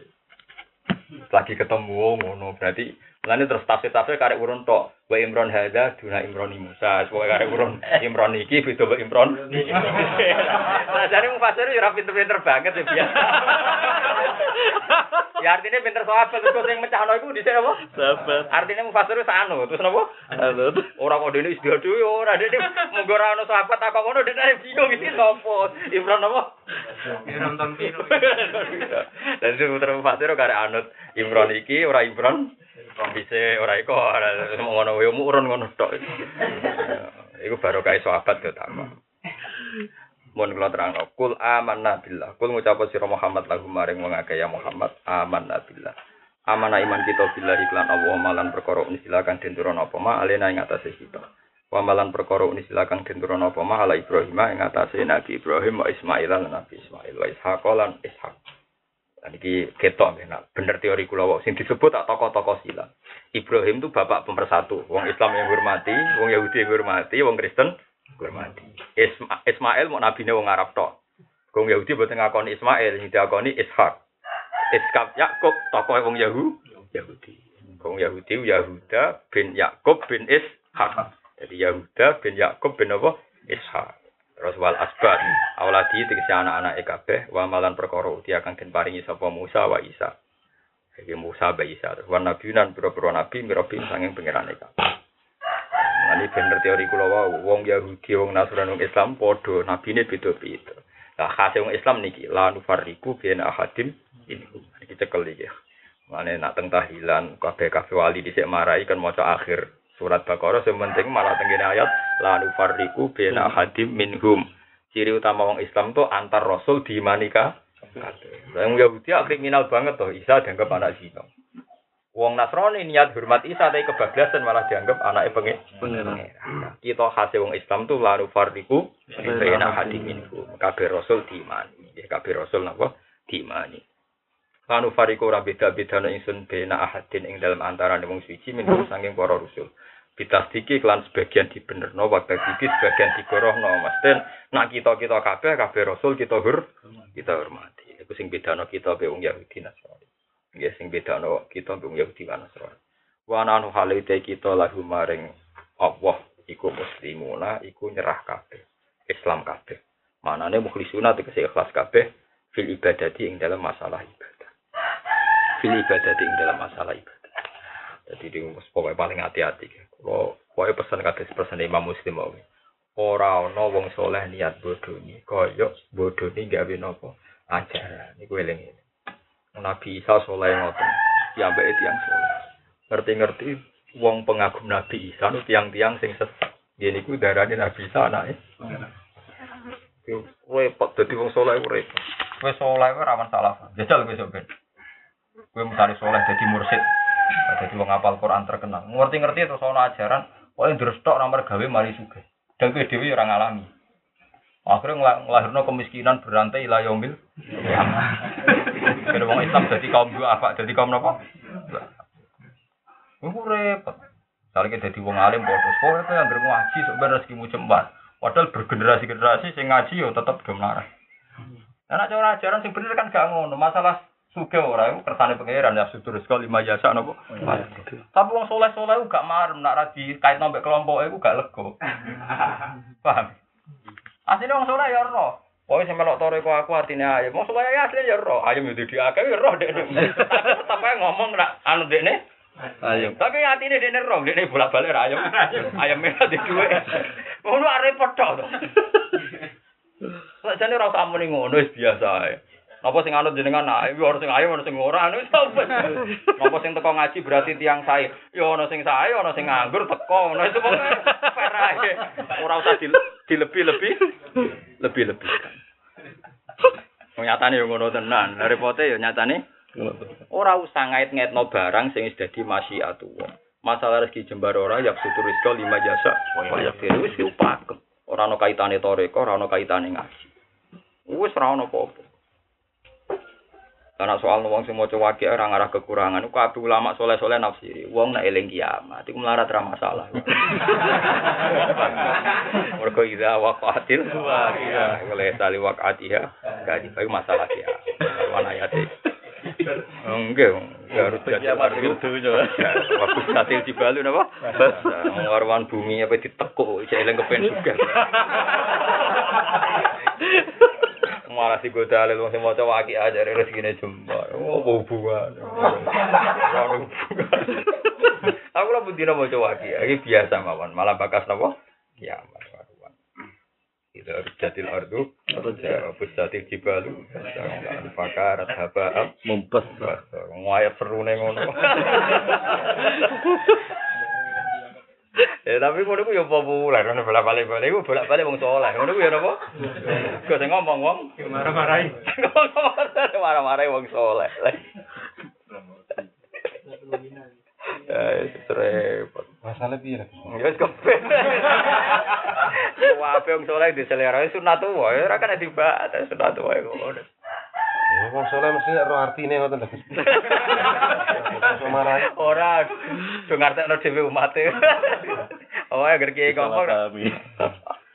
Lagi ketemu ngono berarti Lalu terus tafsir-tafsir karek urun tok. Wa Imron hadza duna Imron Musa. Semoga karek urun Imron iki beda wa Imron. Nah, jare mufasir ya pinter-pinter banget ya biasa. ya artinya pinter sahabat terus sing mecahno iku dhisik apa? Sahabat. Artinya mufasir wis anu, terus napa? Halo. Ora kok dene istiadat dhewe ora dene munggo ora ono sahabat tak kok ngono dene bingung iki sapa? Imron apa? Imron Tampiro. Dan itu putra mufasir karek anut Imron iki ora Imron bisa ora iko ora ngono wae urun ngono tok. Iku baru kae sahabat yo tak. Mun kula terangno, kul amanna billah. Kul ngucap sira Muhammad lagu maring wong akeh ya Muhammad amanna billah. Amana iman kita billah iklan Allah malan perkara ini silakan den turun apa ma alena ing atase kita. Wa malan perkara ini silakan den turun apa ma ala Ibrahim ing atase Nabi Ibrahim wa Ismail lan Nabi Ismail wa Ishaq lan Ishaq. Dan ini ketok nah, bener teori kula wau sing disebut tak tokoh-tokoh silam. Ibrahim itu bapak pemersatu, wong Islam yang hormati, wong Yahudi yang hormati, wong Kristen hormati. Isma, Ismail mau nabine wong Arab tok. Wong Yahudi boten ngakoni Ismail, sing diakoni Ishak. Ishak Yakub tokoh wong Yahu, Yahudi. Wong Yahudi Yahuda bin Yakub bin Ishak. Jadi Yahuda bin Yakub bin apa? Ishak. Terus wal asbat, awladi tegese anak-anak kabeh wa malan perkara uti akan den paringi sapa Musa wa Isa. Iki Musa wa Isa. Wa nabiunan pira-pira nabi mirabi sanging pangerane kabeh. Ini bener teori kula wau, wong Yahudi, wong Nasrani, wong Islam padha nabine beda-beda. Lah khase wong Islam niki la nufarriqu baina ahadim ini. Iki cekel iki. Mane nak teng tahlilan kabeh-kabeh wali dhisik marai kan maca akhir surat Baqarah sing penting malah tenggene ayat la nufarriqu baina ahadim minhum. Ciri utama wong Islam tuh antar rasul di manika. Wong Yahudi kriminal banget toh, Isa dianggap anak zina. Wong Nasrani niat hormat Isa tapi kebablasan malah dianggap anaknya pengen. Pengen. Kita khasnya wong Islam tuh lalu fardiku hadim minhum. Kabeh rasul diimani. Ya kabeh rasul napa? Diimani. Lanu fariku ora beda-beda nek ingsun bena ahadin ing dalam antara wong suci minhum saking para rasul. Bitasdiki kelan sebagian dibenerno waktu iki sebagian digorohno Mas Den nak kita kita kabeh kabeh rasul kita hur kita hormati. Iku sing bedano kita be wong Yahudi Nasrani. Nggih sing bedano kita be wong Yahudi Nasrani. Wa halite kita lahu maring Allah iku muslimuna iku nyerah kabeh. Islam kabeh. Manane mukhlisuna tegese ikhlas kabeh fil ibadati ing dalam masalah ibadah. Fil ibadati ing dalam masalah ibadah. Jadi di pokoknya paling hati-hati. Kalau pokoknya pesan kata pesan Imam Muslim wae. Ora ana wong soleh niat bodoh ni, koyok bodoh ni gawe napa ajaran. Niku eling ini. Nabi Isa soleh ngoten, piyambake tiyang soleh. Ngerti-ngerti wong pengagum Nabi Isa nu tiang-tiang sing sesat. Dia niku darane Nabi Isa anake. Yo repot dadi wong soleh repot. Kowe soleh ku rawan salah. Jajal sok ben. Kowe misalnya soleh dadi mursid, dadi wong apal Quran terkenal. Ngerti-ngerti terus ana ajaran, pokoke ndrestok nomor gawe mari sugih. Dan kowe dhewe ora ngalami. Akhirnya ngelahirno kemiskinan berantai ila kiamah. Kene wong Islam dadi kaum dua apa? Dadi kaum napa? Iku repot. Misalnya dadi wong alim padha, kowe kowe anggere ngaji ben rezekimu jembar. Padahal bergenerasi-generasi sing ngaji yo do melarat. Nah, nek cara ajaran sing bener kan gak ngono. Masalah suge ora iku kersane pangeran ya sudur sekali lima jasa napa. Tapi wong soleh-soleh gak marem nak ra dikait nombek kelompok iku gak lega. Paham? Asline wong soleh ya ora. Pokoke sing melok tore aku artine ayam. Wong soleh ya asline ya ora. Ayam yo di akeh ya ora dekne. Tetep ae ngomong nak anu dekne. Ayo. Tapi atine dekne ora, dekne bolak-balik ra ayam. Ayam merah di duwe. Ngono arep repot tok. Sajane ora usah muni ngono wis biasa ae. Napa sing anut jenengan ae, ora sing ayo, ora sing ora, anu. Napa sing teko ngaji berarti tiang sae. Ya ana sing sae, ana sing nganggur teko, ngono itu pokoke fair. Ora usah di, dilebih-lebih, lebih-lebih. Nyatane yo ngono tenan. Lah repote yo nyatane ora usah ngait-ngaitno barang sing wis dadi masyiatullah. Masalah rezeki jembar ora ya sutur rizqa lima jasa. Kaya wis upakem. Ora ana kaitane toreko, ora ana kaitane ngaji. Wis ora ana apa-apa. Karena soal wong sing maca wakil ora ngarah kekurangan, iku kabeh ulama soleh-soleh nafsiri. Wong nek eling kiamat iku melarat ra masalah. Mergo ida waqatil waqiah. Oleh tali waqatiha, gak iku masalah ya. Wan ayate. Enggak, enggak harus jadi ardu. Waktu satil jibalu napa? Warwan bumi apa ditekuk, cek eling kepen juga. malah si gue dalil wong sing maca waki aja rezekine jembar. Oh, hubungan. Ora hubungan. Aku lah bendina maca waki, iki biasa mawon, malah bakas napa? Kiamat karuan. Itu jatil ardu, jatil jibalu, fakarat haba Mumpes. Ngayat seru ngono. Ya tapi ngono ku ya populer, ngono bolak-balik balik iku bolak-balik wong saleh. Ngono ku ya napa? Kok sing ngomong wong Marah-marahi. marah-marah wong saleh. Ya, repot. Masalah piye? Ya wis kepen. Wae wong saleh diselera sunat wae, ora kan dibahas sunat wae ngono. Ya wong saleh mesti ro artine ngoten lho. Marahi. Ora do ngartekno dhewe umate. Oh, agar kiai ngomong.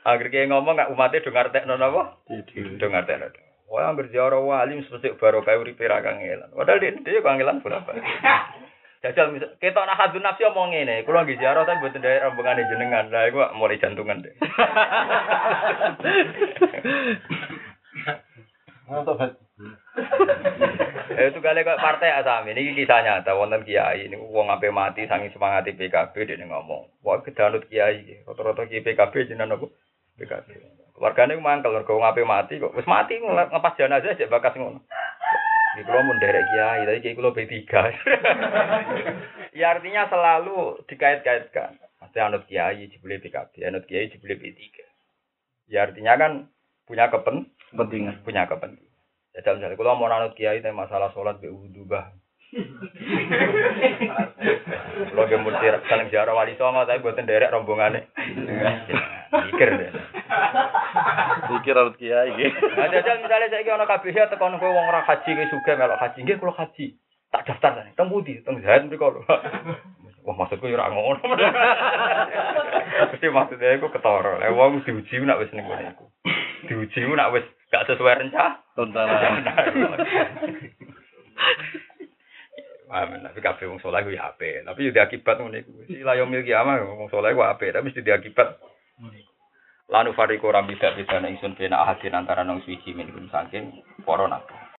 Agar kiai ngomong gak umate do ngartekno napa? Do ngartekno. Wah, anggere ziarah wali mesti barokah uripe ra kangelan. Padahal dia dia kangelan bolak-balik. Jajal misal ketok nak hadun nafsi omong ngene, kula nggih ziarah tapi mboten ndek rombongane jenengan. Lah iku mulai jantungan deh. Untuk Eh, itu kali kok partai asami ini kisah nyata. Wonten kiai ini wong ape mati sangi semangat PKB dia ngomong wah kedanut kiai rata-rata kiai PKB jenengan aku PKB keluargane ku mangkel mergo wong ape mati kok? Wis mati ngepas jenazah aja bakas ngono. Di kulo mun derek kiai tapi kiai kulo B3 ya artinya selalu dikait-kaitkan. Pasti anut kiai jebule PKB anut kiai jebule B3 ya artinya kan punya kepen Kepentingan. punya kepentingan Jajal misalnya, kalau mau nanut kiai tentang masalah sholat be wudhu bah. Kalau dia mesti saling jarak wali songo, tapi buatan derek rombongannya. Mikir deh. Pikir harus kiai. Nah, jajal misalnya saya kira orang ya tekan kowe wong ora haji kowe juga melok haji, nggih kula haji. Tak daftar teng pundi, teng Zaid mriko lho. Wah maksudku ya ora ngono. Mesti maksudnya iku ketara. Lah wong diuji nak wis ning ngene iku. Diuji nak wis gak sesuai rencana. Tontonan. Amin, tapi kabeh wong saleh ku ya apik, tapi yo diakibat ngene iku. Sila yo milki ama wong saleh ku apik, tapi mesti diakibat. Lanu fariku rambi beda ingsun bena ahadin antara nang suci min saking para nabi.